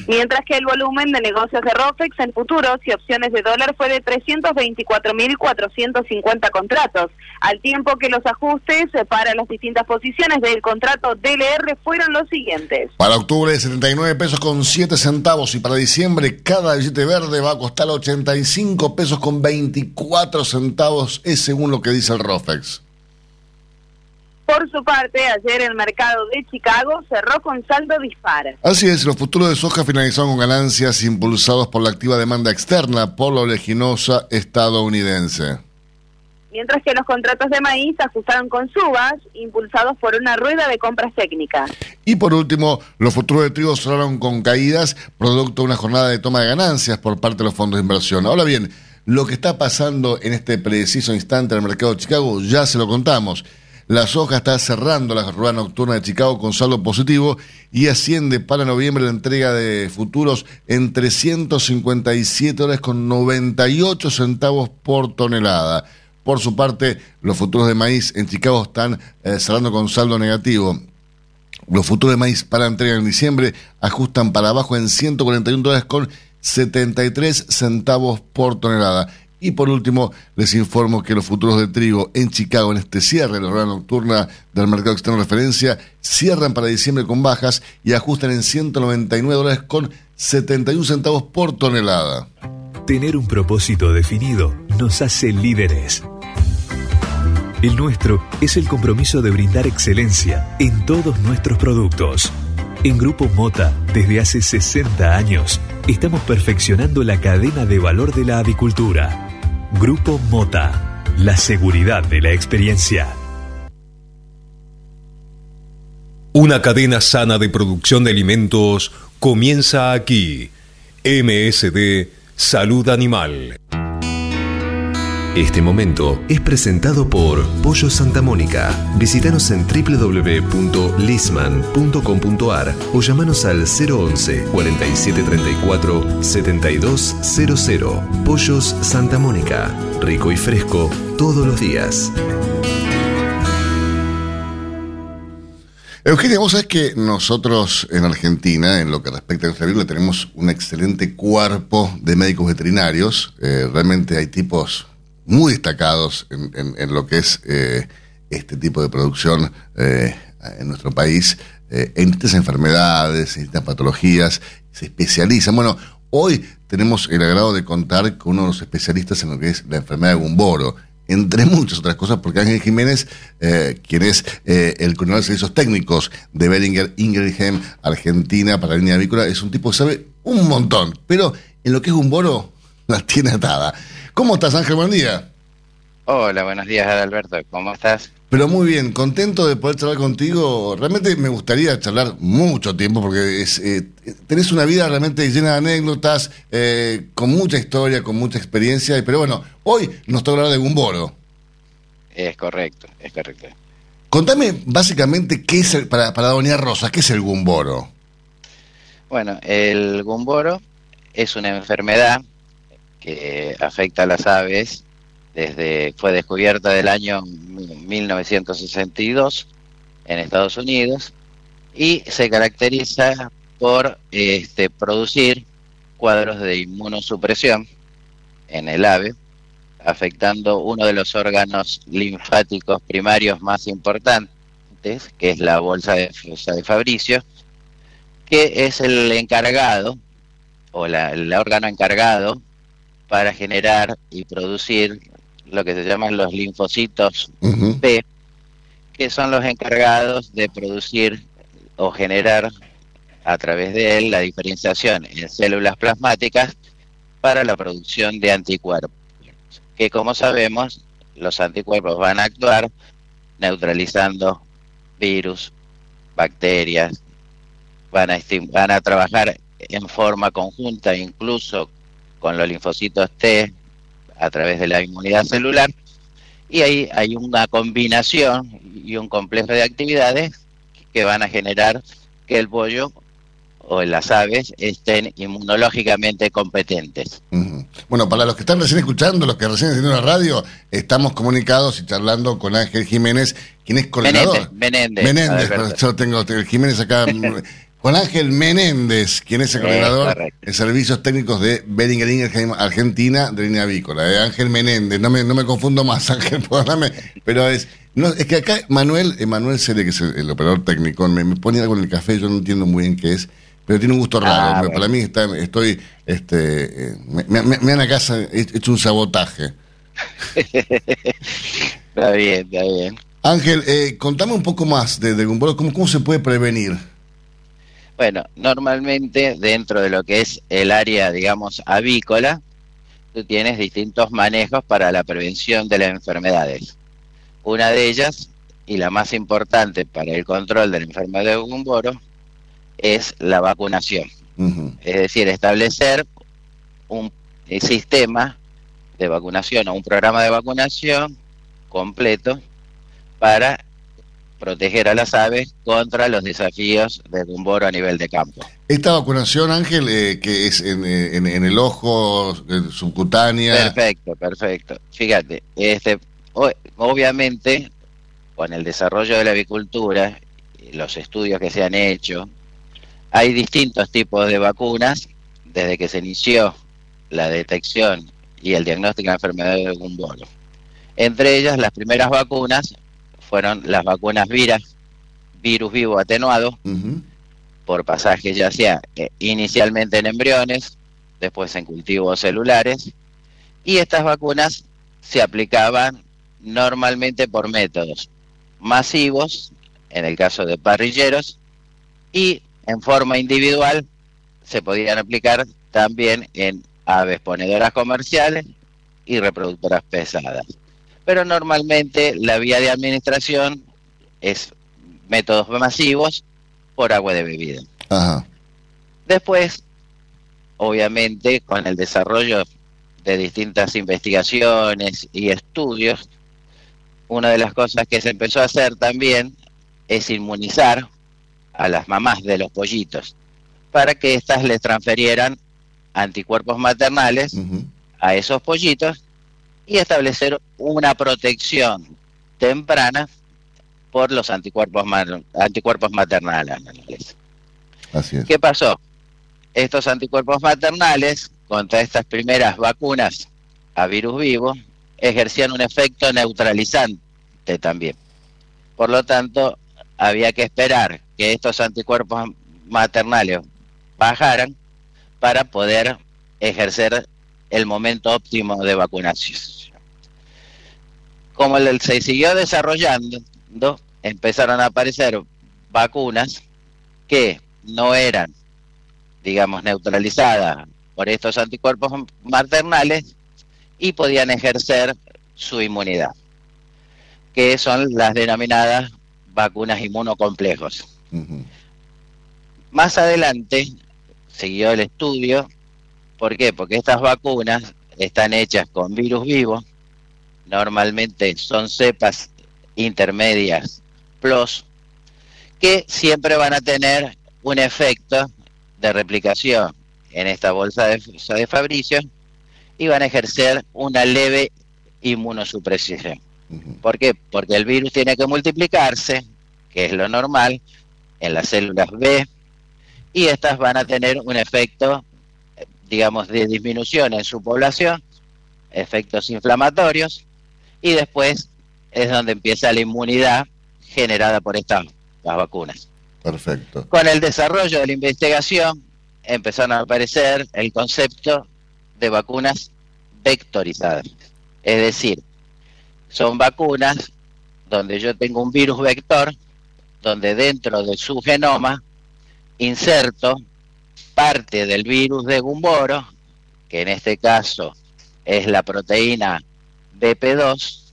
C: Mientras que el volumen de negocios de ROFEX en futuros y opciones de dólar fue de 324.450 contratos, al tiempo que los ajustes para las distintas posiciones del contrato DLR fueron los siguientes.
B: Para octubre 79 pesos con 7 centavos y para diciembre cada billete verde va a costar 85 pesos con 24 centavos, es según lo que dice el ROFEX.
C: Por su parte, ayer el mercado de Chicago cerró con saldo dispara.
B: Así es, los futuros de soja finalizaron con ganancias impulsados por la activa demanda externa por la oleaginosa estadounidense.
C: Mientras que los contratos de maíz ajustaron con subas, impulsados por una rueda de compras técnicas.
B: Y por último, los futuros de trigo cerraron con caídas, producto de una jornada de toma de ganancias por parte de los fondos de inversión. Ahora bien, lo que está pasando en este preciso instante en el mercado de Chicago ya se lo contamos. La soja está cerrando la rueda nocturna de Chicago con saldo positivo y asciende para noviembre la entrega de futuros en 357 dólares con 98 centavos por tonelada. Por su parte, los futuros de maíz en Chicago están eh, cerrando con saldo negativo. Los futuros de maíz para entrega en diciembre ajustan para abajo en 141 dólares con 73 centavos por tonelada. Y por último, les informo que los futuros de trigo en Chicago, en este cierre de la hora nocturna del mercado externo de referencia, cierran para diciembre con bajas y ajustan en 199 dólares con 71 centavos por tonelada.
A: Tener un propósito definido nos hace líderes. El nuestro es el compromiso de brindar excelencia en todos nuestros productos. En Grupo Mota, desde hace 60 años, estamos perfeccionando la cadena de valor de la avicultura Grupo Mota, la seguridad de la experiencia. Una cadena sana de producción de alimentos comienza aquí. MSD Salud Animal. Este momento es presentado por Pollo Santa Mónica. Visítanos en www.lisman.com.ar o llamanos al 011 4734 7200. Pollos Santa Mónica. Rico y fresco todos los días.
B: Eugenia, vos sabés que nosotros en Argentina, en lo que respecta a nuestra vida, tenemos un excelente cuerpo de médicos veterinarios. Eh, realmente hay tipos muy destacados en, lo que es eh, este tipo de producción eh, en nuestro país, eh, en estas enfermedades, en estas patologías, se especializan. Bueno, hoy tenemos el agrado de contar con uno de los especialistas en lo que es la enfermedad de Gumboro, entre muchas otras cosas, porque Ángel Jiménez, quien es el coordinador de servicios técnicos de Beringer Ingelheim, Argentina, para la línea avícola, es un tipo que sabe un montón, pero en lo que es Gumboro, la tiene atada. ¿Cómo estás, Ángel? Buen día.
K: Hola, buenos días, Alberto. ¿Cómo estás?
B: Pero muy bien, contento de poder charlar contigo. Realmente me gustaría charlar mucho tiempo porque es, eh, tenés una vida realmente llena de anécdotas, eh, con mucha historia, con mucha experiencia. Pero bueno, hoy nos toca hablar de Gumboro.
K: Es correcto, es correcto.
B: Contame básicamente qué es, el, para, para Doña Rosa, ¿qué es el Gumboro?
K: Bueno, el Gumboro es una enfermedad que afecta a las aves desde fue descubierta del año 1962 en Estados Unidos y se caracteriza por este, producir cuadros de inmunosupresión en el ave, afectando uno de los órganos linfáticos primarios más importantes, que es la bolsa de, de Fabricio, que es el encargado, o el órgano encargado para generar y producir lo que se llaman los linfocitos B, que son los encargados de producir o generar a través de él la diferenciación en células plasmáticas para la producción de anticuerpos, que como sabemos los anticuerpos van a actuar neutralizando virus, bacterias, van a, van a trabajar en forma conjunta incluso con los linfocitos T a través de la inmunidad celular y ahí hay una combinación y un complejo de actividades que van a generar que el pollo o las aves estén inmunológicamente competentes.
B: Bueno, para los que están recién escuchando, los que recién en la radio, estamos comunicados y charlando con Ángel Jiménez, quien es coordinador.
K: Menéndez.
B: Menéndez, yo tengo Jiménez acá Con Ángel Menéndez, quien es el
K: Eh,
B: coordinador de servicios técnicos de Beringer Ingelheim, Argentina, de línea avícola. eh, Ángel Menéndez, no me, no me confundo más, Ángel, perdóname, pero es, no, es que acá Manuel, Emanuel Cele, que es el, el operador técnico, me, me pone algo en el café, yo no entiendo muy bien qué es, pero tiene un gusto raro.
K: Ah, bueno.
B: Para mí está, estoy, este, eh, me, me, me han acá he hecho un sabotaje.
K: Está bien, está bien.
B: Ángel, eh, contame un poco más de, de ¿cómo, ¿cómo se puede prevenir?
K: Bueno, normalmente dentro de lo que es el área, digamos, avícola, tú tienes distintos manejos para la prevención de las enfermedades. Una de ellas, y la más importante para el control de la enfermedad de Gumboro, es la vacunación. Es decir, establecer un sistema de vacunación o un programa de vacunación completo para proteger a las aves contra los desafíos de Gumboro a nivel de campo.
B: Esta vacunación, Ángel, eh, que es en, eh, en- en el ojo, eh, subcutánea.
K: Perfecto, perfecto. Fíjate, este, obviamente, con el desarrollo de la avicultura, y los estudios que se han hecho, hay distintos tipos de vacunas desde que se inició la detección y el diagnóstico de la enfermedad de Gumboro. Entre ellas, las primeras vacunas fueron las vacunas viras, virus vivo atenuado, por pasajes ya sea eh, inicialmente en embriones, después en cultivos celulares, y estas vacunas se aplicaban normalmente por métodos masivos, en el caso de parrilleros, y en forma individual se podían aplicar también en aves ponedoras comerciales y reproductoras pesadas. Pero normalmente la vía de administración es métodos masivos por agua de bebida.
B: Ajá.
K: Después, obviamente, con el desarrollo de distintas investigaciones y estudios, una de las cosas que se empezó a hacer también es inmunizar a las mamás de los pollitos para que éstas les transferieran anticuerpos maternales a esos pollitos y establecer una protección temprana por los anticuerpos, anticuerpos maternales.
B: Así es.
K: ¿Qué pasó? Estos anticuerpos maternales contra estas primeras vacunas a virus vivo ejercían un efecto neutralizante también. Por lo tanto, había que esperar que estos anticuerpos maternales bajaran para poder ejercer el momento óptimo de vacunación. Como el- se siguió desarrollando, empezaron a aparecer vacunas que no eran, digamos, neutralizadas por estos anticuerpos maternales y podían ejercer su inmunidad, que son las denominadas vacunas inmunocomplejos. Más adelante siguió el estudio. ¿Por qué? Porque estas vacunas están hechas con virus vivo. Normalmente son cepas intermedias plus que siempre van a tener un efecto de replicación en esta bolsa de, de Fabricio y van a ejercer una leve inmunosupresión. ¿Por qué? Porque el virus tiene que multiplicarse, que es lo normal, en las células B, y estas van a tener un efecto, digamos, de disminución en su población, efectos inflamatorios, y después es donde empieza la inmunidad generada por estas las vacunas.
B: Perfecto.
K: Con el desarrollo de la investigación empezaron a aparecer el concepto de vacunas vectorizadas. Es decir, son vacunas donde yo tengo un virus vector, donde dentro de su genoma inserto parte del virus de Gumboro, que en este caso es la proteína BP2,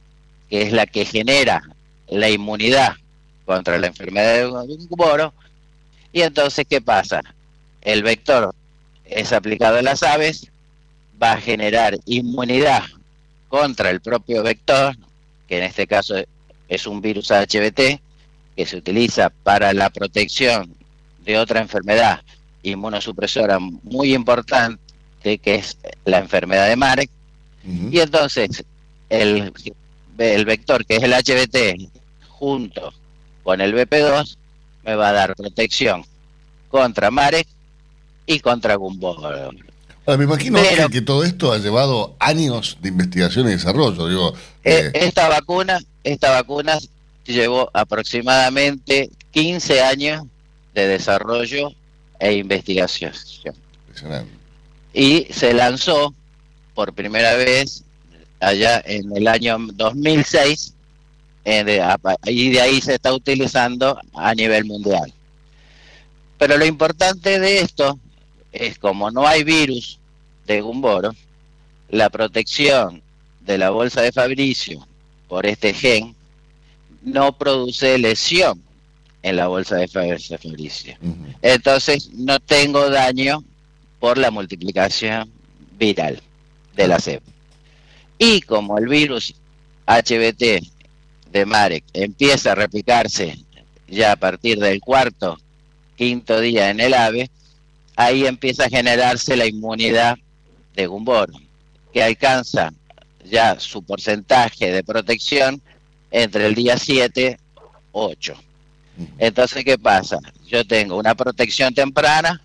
K: que es la que genera la inmunidad contra la enfermedad de Gumboro. Y entonces, ¿qué pasa? El vector es aplicado a las aves, va a generar inmunidad contra el propio vector, que en este caso es un virus HBT, que se utiliza para la protección de otra enfermedad inmunosupresora muy importante, que es la enfermedad de Marek. Y entonces, el, el vector, que es el HBT, junto con el BP2, me va a dar protección contra Marek y contra Gumboro.
B: Ahora, me imagino
K: Pero-
B: que todo esto ha llevado años de investigación y desarrollo. Digo,
K: Eh,
B: eh,
K: esta vacuna, esta vacuna llevó aproximadamente 15 años de desarrollo e investigación.
B: impresionante.
K: Y se lanzó por primera vez allá en el año 2006 eh, y de ahí se está utilizando a nivel mundial. Pero lo importante de esto es como no hay virus de Gumboro, la protección de la bolsa de Fabricio por este gen no produce lesión en la bolsa de Fa- de Fabricio. Entonces no tengo daño por la multiplicación viral de la cepa. Y como el virus HBT de Marek empieza a replicarse ya a partir del cuarto, quinto día en el ave, ahí empieza a generarse la inmunidad de Gumboro, que alcanza ya su porcentaje de protección entre el día 7 8. Entonces, ¿qué pasa? Yo tengo una protección temprana,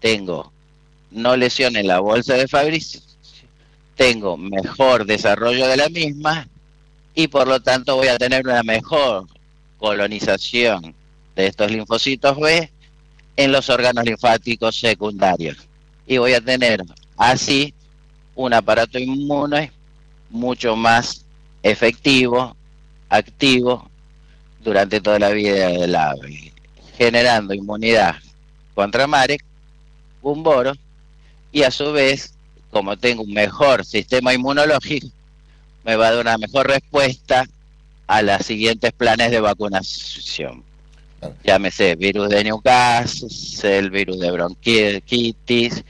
K: tengo no lesión en la bolsa de Fabricio, tengo mejor desarrollo de la misma y por lo tanto voy a tener una mejor colonización de estos linfocitos B en los órganos linfáticos secundarios. Y voy a tener así un aparato inmune mucho más efectivo, activo durante toda la vida del ave, generando inmunidad contra Marek, Gumboro, y a su vez, como tengo un mejor sistema inmunológico, me va a dar una mejor respuesta a los siguientes planes de vacunación. Llámese virus de Newcastle, el virus de bronquitis,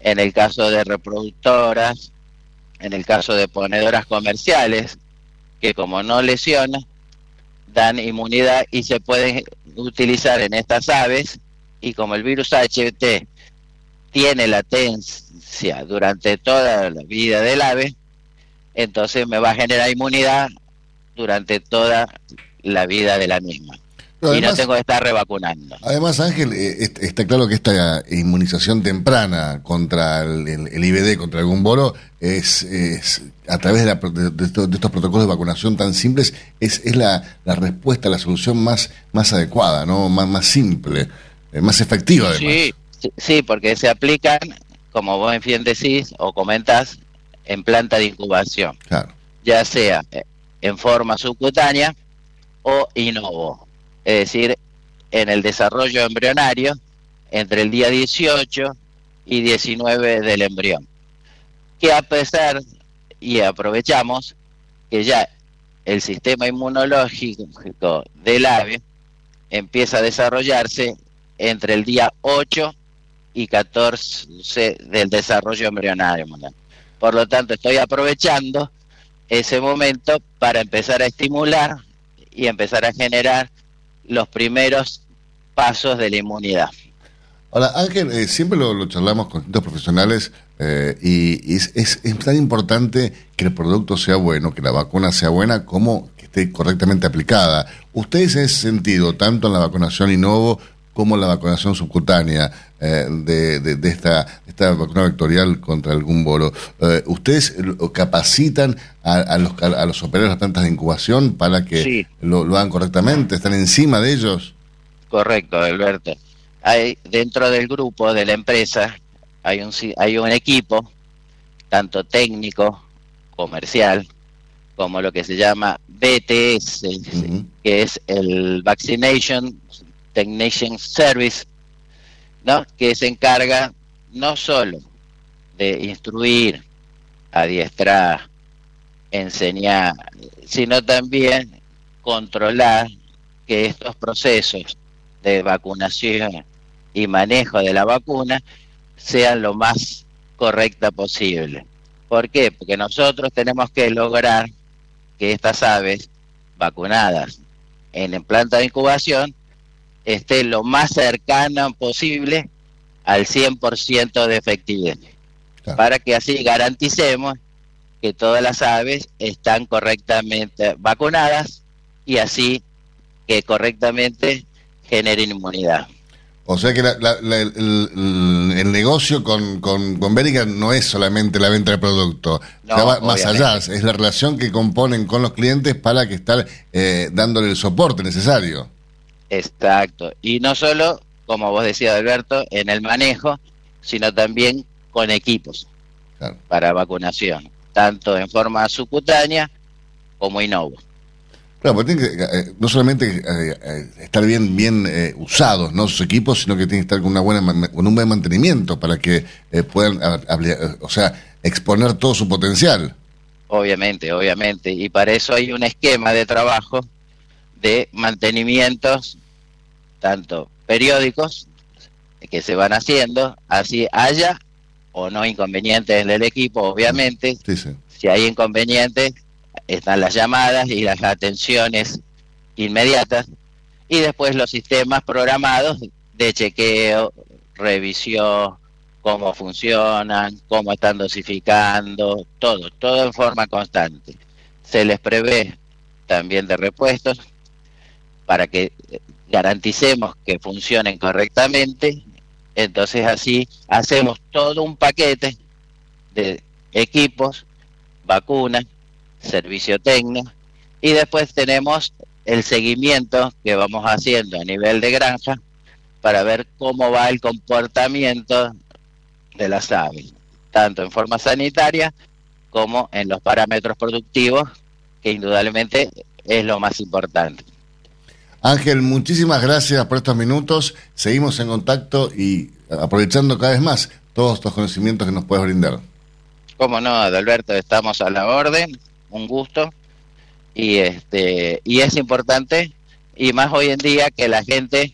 K: en el caso de reproductoras, en el caso de ponedoras comerciales, que como no lesionan, dan inmunidad y se pueden utilizar en estas aves y como el virus HT tiene latencia durante toda la vida del ave, entonces me va a generar inmunidad durante toda la vida de la misma. Y no tengo que estar revacunando.
B: Además, Ángel, eh, est- está claro que esta inmunización temprana contra el, el- el IBD, contra el gumboro, es, es a través de, la de- estos, de estos protocolos de vacunación tan simples, es, es la, la respuesta, la solución más, más adecuada, ¿no? más, más simple, eh, más efectiva además.
K: Sí, sí, sí, porque se aplican, como vos bien decís o comentás, en planta de incubación,
B: Claro.
K: ya sea eh, en forma subcutánea o inovo, es decir, en el desarrollo embrionario entre el día 18 y 19 del embrión. Que a pesar, y aprovechamos, que ya el sistema inmunológico del ave empieza a desarrollarse entre el día 8 y 14 del desarrollo embrionario. Por lo tanto, estoy aprovechando ese momento para empezar a estimular y empezar a generar los primeros pasos de la inmunidad.
B: Ahora, Ángel, eh, siempre lo, charlamos con distintos profesionales eh, y, es tan importante que el producto sea bueno, que la vacuna sea buena, como que esté correctamente aplicada. Ustedes en ese sentido, tanto en la vacunación Innovo como la vacunación subcutánea eh, de, de- de esta, esta vacuna vectorial contra el gumboro, eh, ¿ustedes capacitan a, a los, a los operadores de las plantas de incubación para que
K: Sí.
B: lo, lo hagan correctamente? ¿Están encima de ellos?
K: Correcto, Alberto. Hay dentro del grupo de la empresa hay un hay un equipo tanto técnico, comercial, como lo que se llama BTS, que es el Vaccination Technician Service, ¿no? Que se encarga no solo de instruir, adiestrar, enseñar, sino también controlar que estos procesos de vacunación y manejo de la vacuna sean lo más correcta posible. ¿Por qué? Porque nosotros tenemos que lograr que estas aves vacunadas en planta de incubación estén lo más cercana posible al 100% de efectividad, para que así garanticemos que todas las aves están correctamente vacunadas y así que correctamente generen inmunidad.
B: O sea que la- la- la- el, negocio con, con, con no es solamente la venta de producto,
K: No,
B: va más allá, es la relación que componen con los clientes para que estar eh, dándole el soporte necesario.
K: Exacto. Y no solo, como vos decías, Alberto, en el manejo, sino también con equipos
B: Claro.
K: para vacunación, tanto en forma subcutánea como innovo.
B: Claro, porque tienen que eh, no solamente eh, eh, estar bien bien eh, usados ¿no? sus equipos, sino que tienen que estar con, una buena, con un buen mantenimiento para que puedan, eh, o sea, exponer todo su potencial.
K: Obviamente, obviamente. Y para eso hay un esquema de trabajo de mantenimientos, tanto periódicos, que se van haciendo, así haya o no inconvenientes en el equipo, obviamente.
B: Sí, sí.
K: Si hay inconvenientes, están las llamadas y las atenciones inmediatas. Y después los sistemas programados de chequeo, revisión, cómo funcionan, cómo están dosificando, todo, todo en forma constante. Se les prevé también de repuestos para que eh, garanticemos que funcionen correctamente. Entonces así hacemos todo un paquete de equipos, vacunas, servicio técnico y después tenemos el seguimiento que vamos haciendo a nivel de granja para ver cómo va el comportamiento de las aves, tanto en forma sanitaria como en los parámetros productivos, que indudablemente es lo más importante.
B: Ángel, muchísimas gracias por estos minutos. Seguimos en contacto y aprovechando cada vez más todos estos conocimientos que nos puedes brindar.
K: Como no, Adalberto, estamos a la orden, un gusto. Y este y es importante y más hoy en día que la gente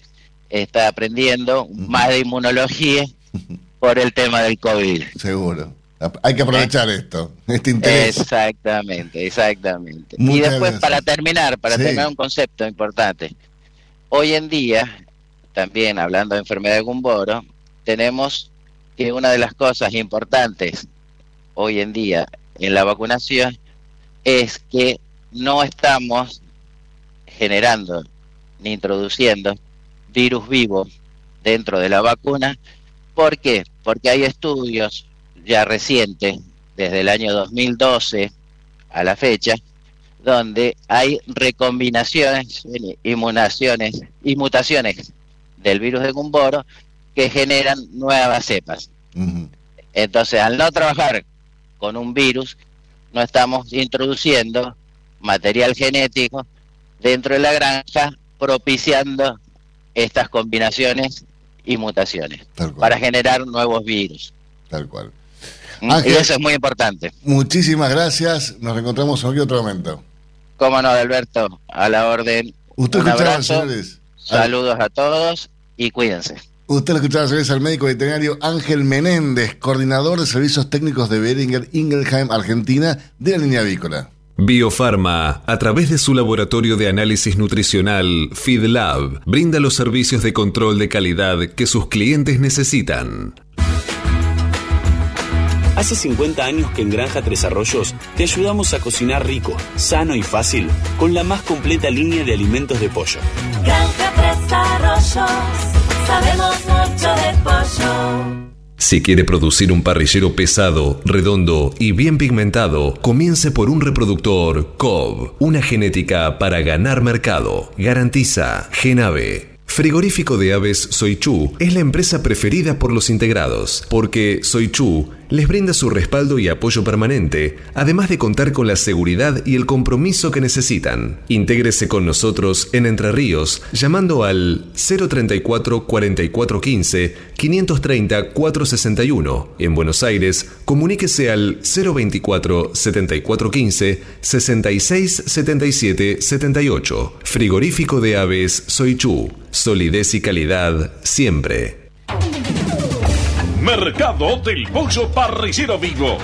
K: está aprendiendo más de inmunología por el tema del COVID.
B: Seguro. Hay que aprovechar esto, este interés.
K: Exactamente, exactamente. y después,
B: gracias.
K: para terminar, para
B: Sí.
K: terminar un concepto importante. Hoy en día, también hablando de enfermedad de Gumboro, tenemos que una de las cosas importantes hoy en día en la vacunación es que no estamos generando ni introduciendo virus vivos dentro de la vacuna. ¿Por qué? Porque hay estudios ya recientes, desde el año 2012 a la fecha, donde hay recombinaciones, inmunaciones y mutaciones del virus de Gumboro que generan nuevas cepas. Entonces, al no trabajar con un virus, no estamos introduciendo material genético dentro de la granja, propiciando estas combinaciones y mutaciones para generar nuevos virus.
B: Tal cual.
K: Mm,
B: Ángel.
K: Y eso es muy importante.
B: Muchísimas gracias. Nos reencontramos en cualquier otro momento.
K: Cómo no, Alberto, a la orden.
B: Usted
K: Un
B: escuchaba,
K: abrazo,
B: señores.
K: saludos a todos y cuídense.
B: Usted lo escuchaba, señores, al médico veterinario Ángel Menéndez, coordinador de servicios técnicos de Beringer Ingelheim, Argentina, de la línea avícola.
A: Biofarma, a través de su laboratorio de análisis nutricional FeedLab, brinda los servicios de control de calidad que sus clientes necesitan.
G: Hace 50 años que en Granja Tres Arroyos te ayudamos a cocinar rico, sano y fácil con la más completa línea de alimentos de pollo.
H: Granja Tres Arroyos, sabemos mucho de pollo.
A: Si quiere producir un parrillero pesado, redondo y bien pigmentado, comience por un reproductor COB, una genética para ganar mercado. Garantiza Genave. Frigorífico de aves Soichu es la empresa preferida por los integrados, porque Soichu les brinda su respaldo y apoyo permanente, además de contar con la seguridad y el compromiso que necesitan. Intégrese con nosotros en Entre Ríos llamando al 034 4415 530 461. En Buenos Aires, comuníquese al 024 7415 66 77 78. Frigorífico de aves Soichu. Solidez y calidad siempre.
F: Mercado del Pollo Parrillero Vivo.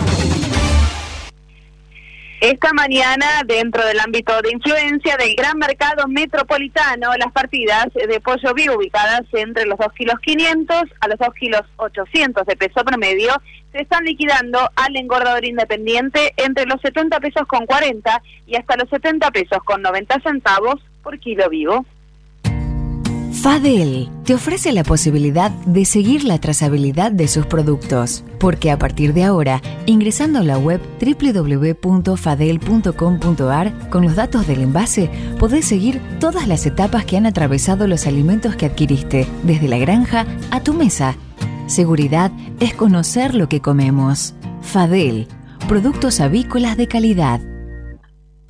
C: Esta mañana, dentro del ámbito de influencia del gran mercado metropolitano, las partidas de pollo vivo ubicadas entre los 2 kilos 500 a los 2 kilos 800 de peso promedio se están liquidando al engordador independiente entre los 70 pesos con 40 y hasta los 70 pesos con 90 centavos por kilo vivo.
L: Fadel te ofrece la posibilidad de seguir la trazabilidad de sus productos, porque a partir de ahora, ingresando a la web www.fadel.com.ar con los datos del envase, podés seguir todas las etapas que han atravesado los alimentos que adquiriste, desde la granja a tu mesa. Seguridad es conocer lo que comemos. Fadel, productos avícolas de calidad.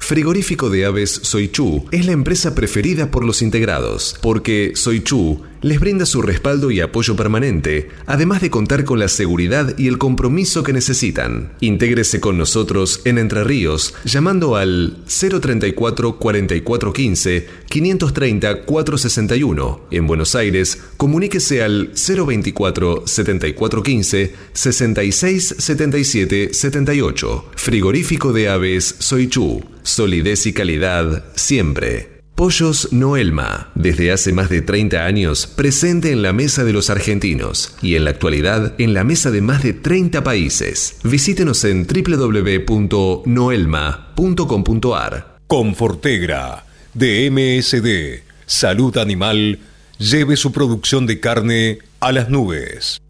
A: Frigorífico de Aves Soichu es la empresa preferida por los integrados, porque Soichu les brinda su respaldo y apoyo permanente, además de contar con la seguridad y el compromiso que necesitan. Intégrese con nosotros en Entre Ríos llamando al 034 4415 530 461. En Buenos Aires, comuníquese al 024 7415 66 77 78. Frigorífico de Aves Soichu. Solidez y calidad siempre. Pollos Noelma, desde hace más de 30 años presente en la mesa de los argentinos y en la actualidad en la mesa de más de 30 países. Visítenos en www.noelma.com.ar.
M: Confortegra, de MSD, Salud Animal, lleve su producción de carne a las nubes.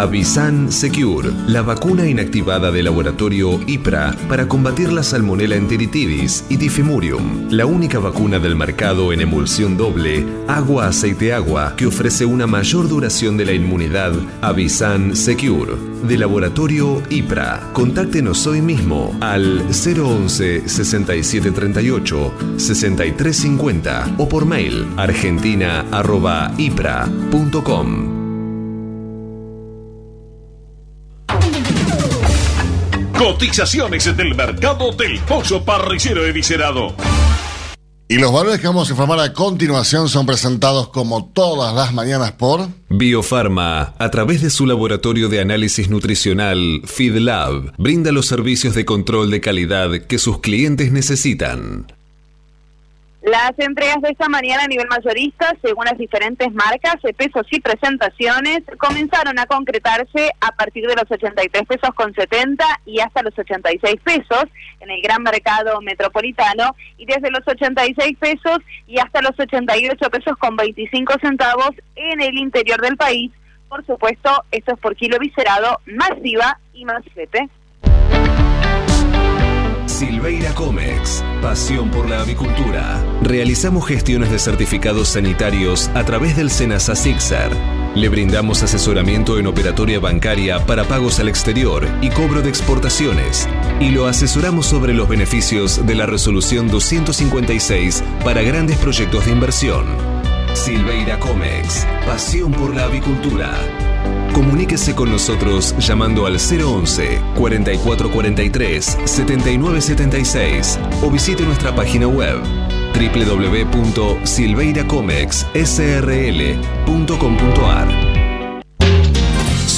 A: Avisan Secure, la vacuna inactivada de laboratorio IPRA para combatir la salmonella enteritidis y tifimurium, la única vacuna del mercado en emulsión doble, agua-aceite-agua, que ofrece una mayor duración de la inmunidad. Avisan Secure, de laboratorio IPRA. Contáctenos hoy mismo al 011 6738 6350 o por mail argentina.ipra.com.
F: Cotizaciones del mercado del pollo parrillero eviscerado.
B: Y los valores que vamos a informar a continuación son presentados como todas las mañanas por
A: Biofarma, a través de su laboratorio de análisis nutricional FeedLab, brinda los servicios de control de calidad que sus clientes necesitan.
C: Las entregas de esta mañana a nivel mayorista, según las diferentes marcas, de pesos y presentaciones, comenzaron a concretarse a partir de los 83 pesos con 70 y hasta los 86 pesos en el gran mercado metropolitano y desde los 86 pesos y hasta los 88 pesos con 25 centavos en el interior del país. Por supuesto, esto es por kilo viscerado, más IVA y más flete.
A: Silveira Comex, pasión por la avicultura. Realizamos gestiones de certificados sanitarios a través del Senasa Sixer. Le brindamos asesoramiento en operatoria bancaria para pagos al exterior y cobro de exportaciones. Y lo asesoramos sobre los beneficios de la resolución 256 para grandes proyectos de inversión. Silveira Comex, pasión por la avicultura. Comuníquese con nosotros llamando al 011 4443 7976 o visite nuestra página web www.silveiracomexsrl.com.ar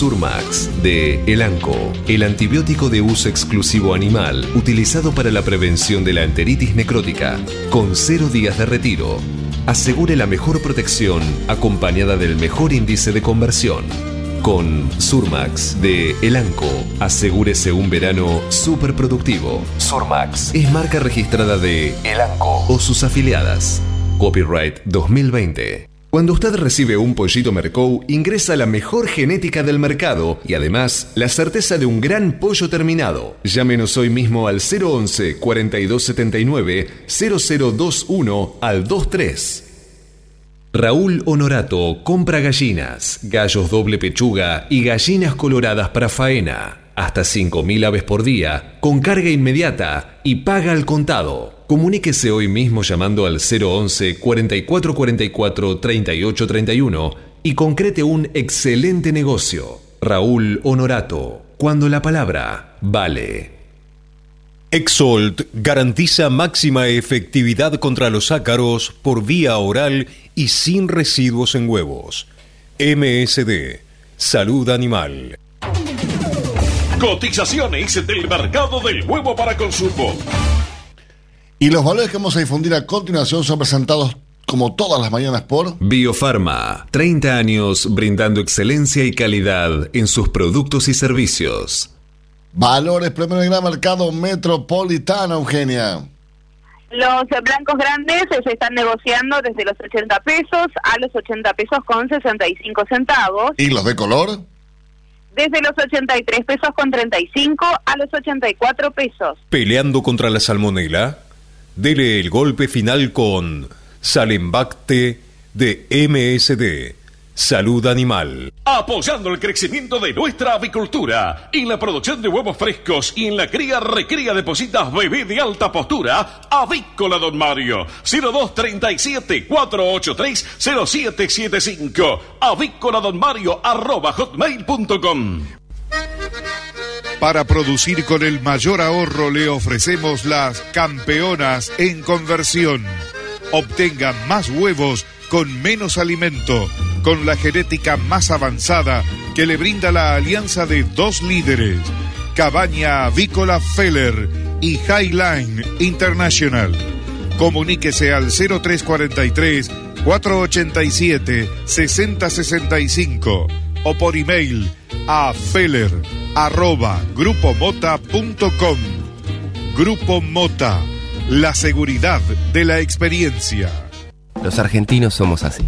A: Surmax de Elanco, el antibiótico de uso exclusivo animal utilizado para la prevención de la enteritis necrótica, con cero días de retiro. Asegure la mejor protección acompañada del mejor índice de conversión. Con Surmax de Elanco, asegúrese un verano súper productivo. Surmax es marca registrada de Elanco o sus afiliadas. Copyright 2020. Cuando usted recibe un pollito Mercou, ingresa la mejor genética del mercado y además la certeza de un gran pollo terminado. Llámenos hoy mismo al 011 4279 0021 al 23. Raúl Honorato compra gallinas, gallos doble pechuga y gallinas coloradas para faena. Hasta 5.000 aves por día, con carga inmediata y paga al contado. Comuníquese hoy mismo llamando al 011 4444 3831 y concrete un excelente negocio. Raúl Honorato, cuando la palabra vale.
M: Exolt garantiza máxima efectividad contra los ácaros por vía oral y sin residuos en huevos. MSD, Salud Animal.
F: Cotizaciones del mercado del huevo para consumo.
B: Y los valores que vamos a difundir a continuación son presentados como todas las mañanas por
A: Biofarma, 30 años brindando excelencia y calidad en sus productos y servicios.
B: Valores primero en gran mercado metropolitano, Eugenia.
C: Los blancos grandes se están negociando desde los 80 pesos a los 80 pesos con 65 centavos.
B: ¿Y los de color?
C: Desde los 83 pesos con 35 a los 84 pesos.
M: Peleando contra la salmonela, dele el golpe final con Salembacte de MSD. Salud Animal.
F: Apoyando el crecimiento de nuestra avicultura en la producción de huevos frescos y en la cría recría de positas bebé de alta postura, Avícola Don Mario. 0237 483 0775. Avícola Don Mario arroba hotmail.com.
N: Para producir con el mayor ahorro le ofrecemos las campeonas en conversión. Obtenga más huevos con menos alimento, con la genética más avanzada que le brinda la alianza de dos líderes, Cabaña Avícola Feller y Highline International. Comuníquese al 0343 487 6065 o por email a feller arroba grupomota.com. Grupo Mota, la seguridad de la experiencia.
O: Los argentinos somos así.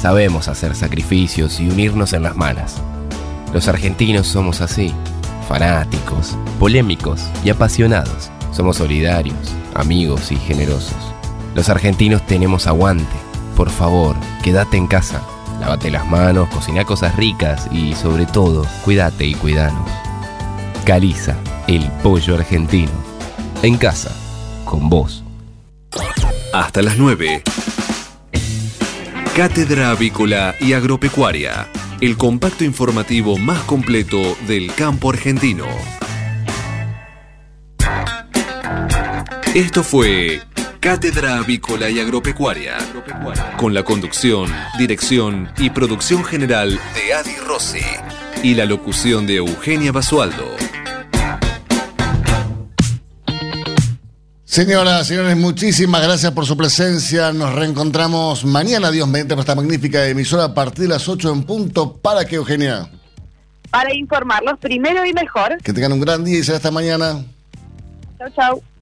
O: Sabemos hacer sacrificios y unirnos en las malas. Los argentinos somos así. Fanáticos, polémicos y apasionados. Somos solidarios, amigos y generosos. Los argentinos tenemos aguante. Por favor, quédate en casa. Lávate las manos, cocina cosas ricas y sobre todo, cuídate y cuidanos. Caliza, el pollo argentino. En casa, con vos.
A: Hasta las 9. Cátedra Avícola y Agropecuaria, el compacto informativo más completo del campo argentino. Esto fue Cátedra Avícola y Agropecuaria, con la conducción, dirección y producción general de Adi Rossi y la locución de Eugenia Basualdo.
B: Señoras, señores, muchísimas gracias por su presencia. Nos reencontramos mañana, Dios mediante, por esta magnífica emisora a partir de las 8 en punto. ¿Para que Eugenia?
C: Para informarlos primero y mejor.
B: Que tengan un gran día y será hasta mañana.
C: Chau, chau.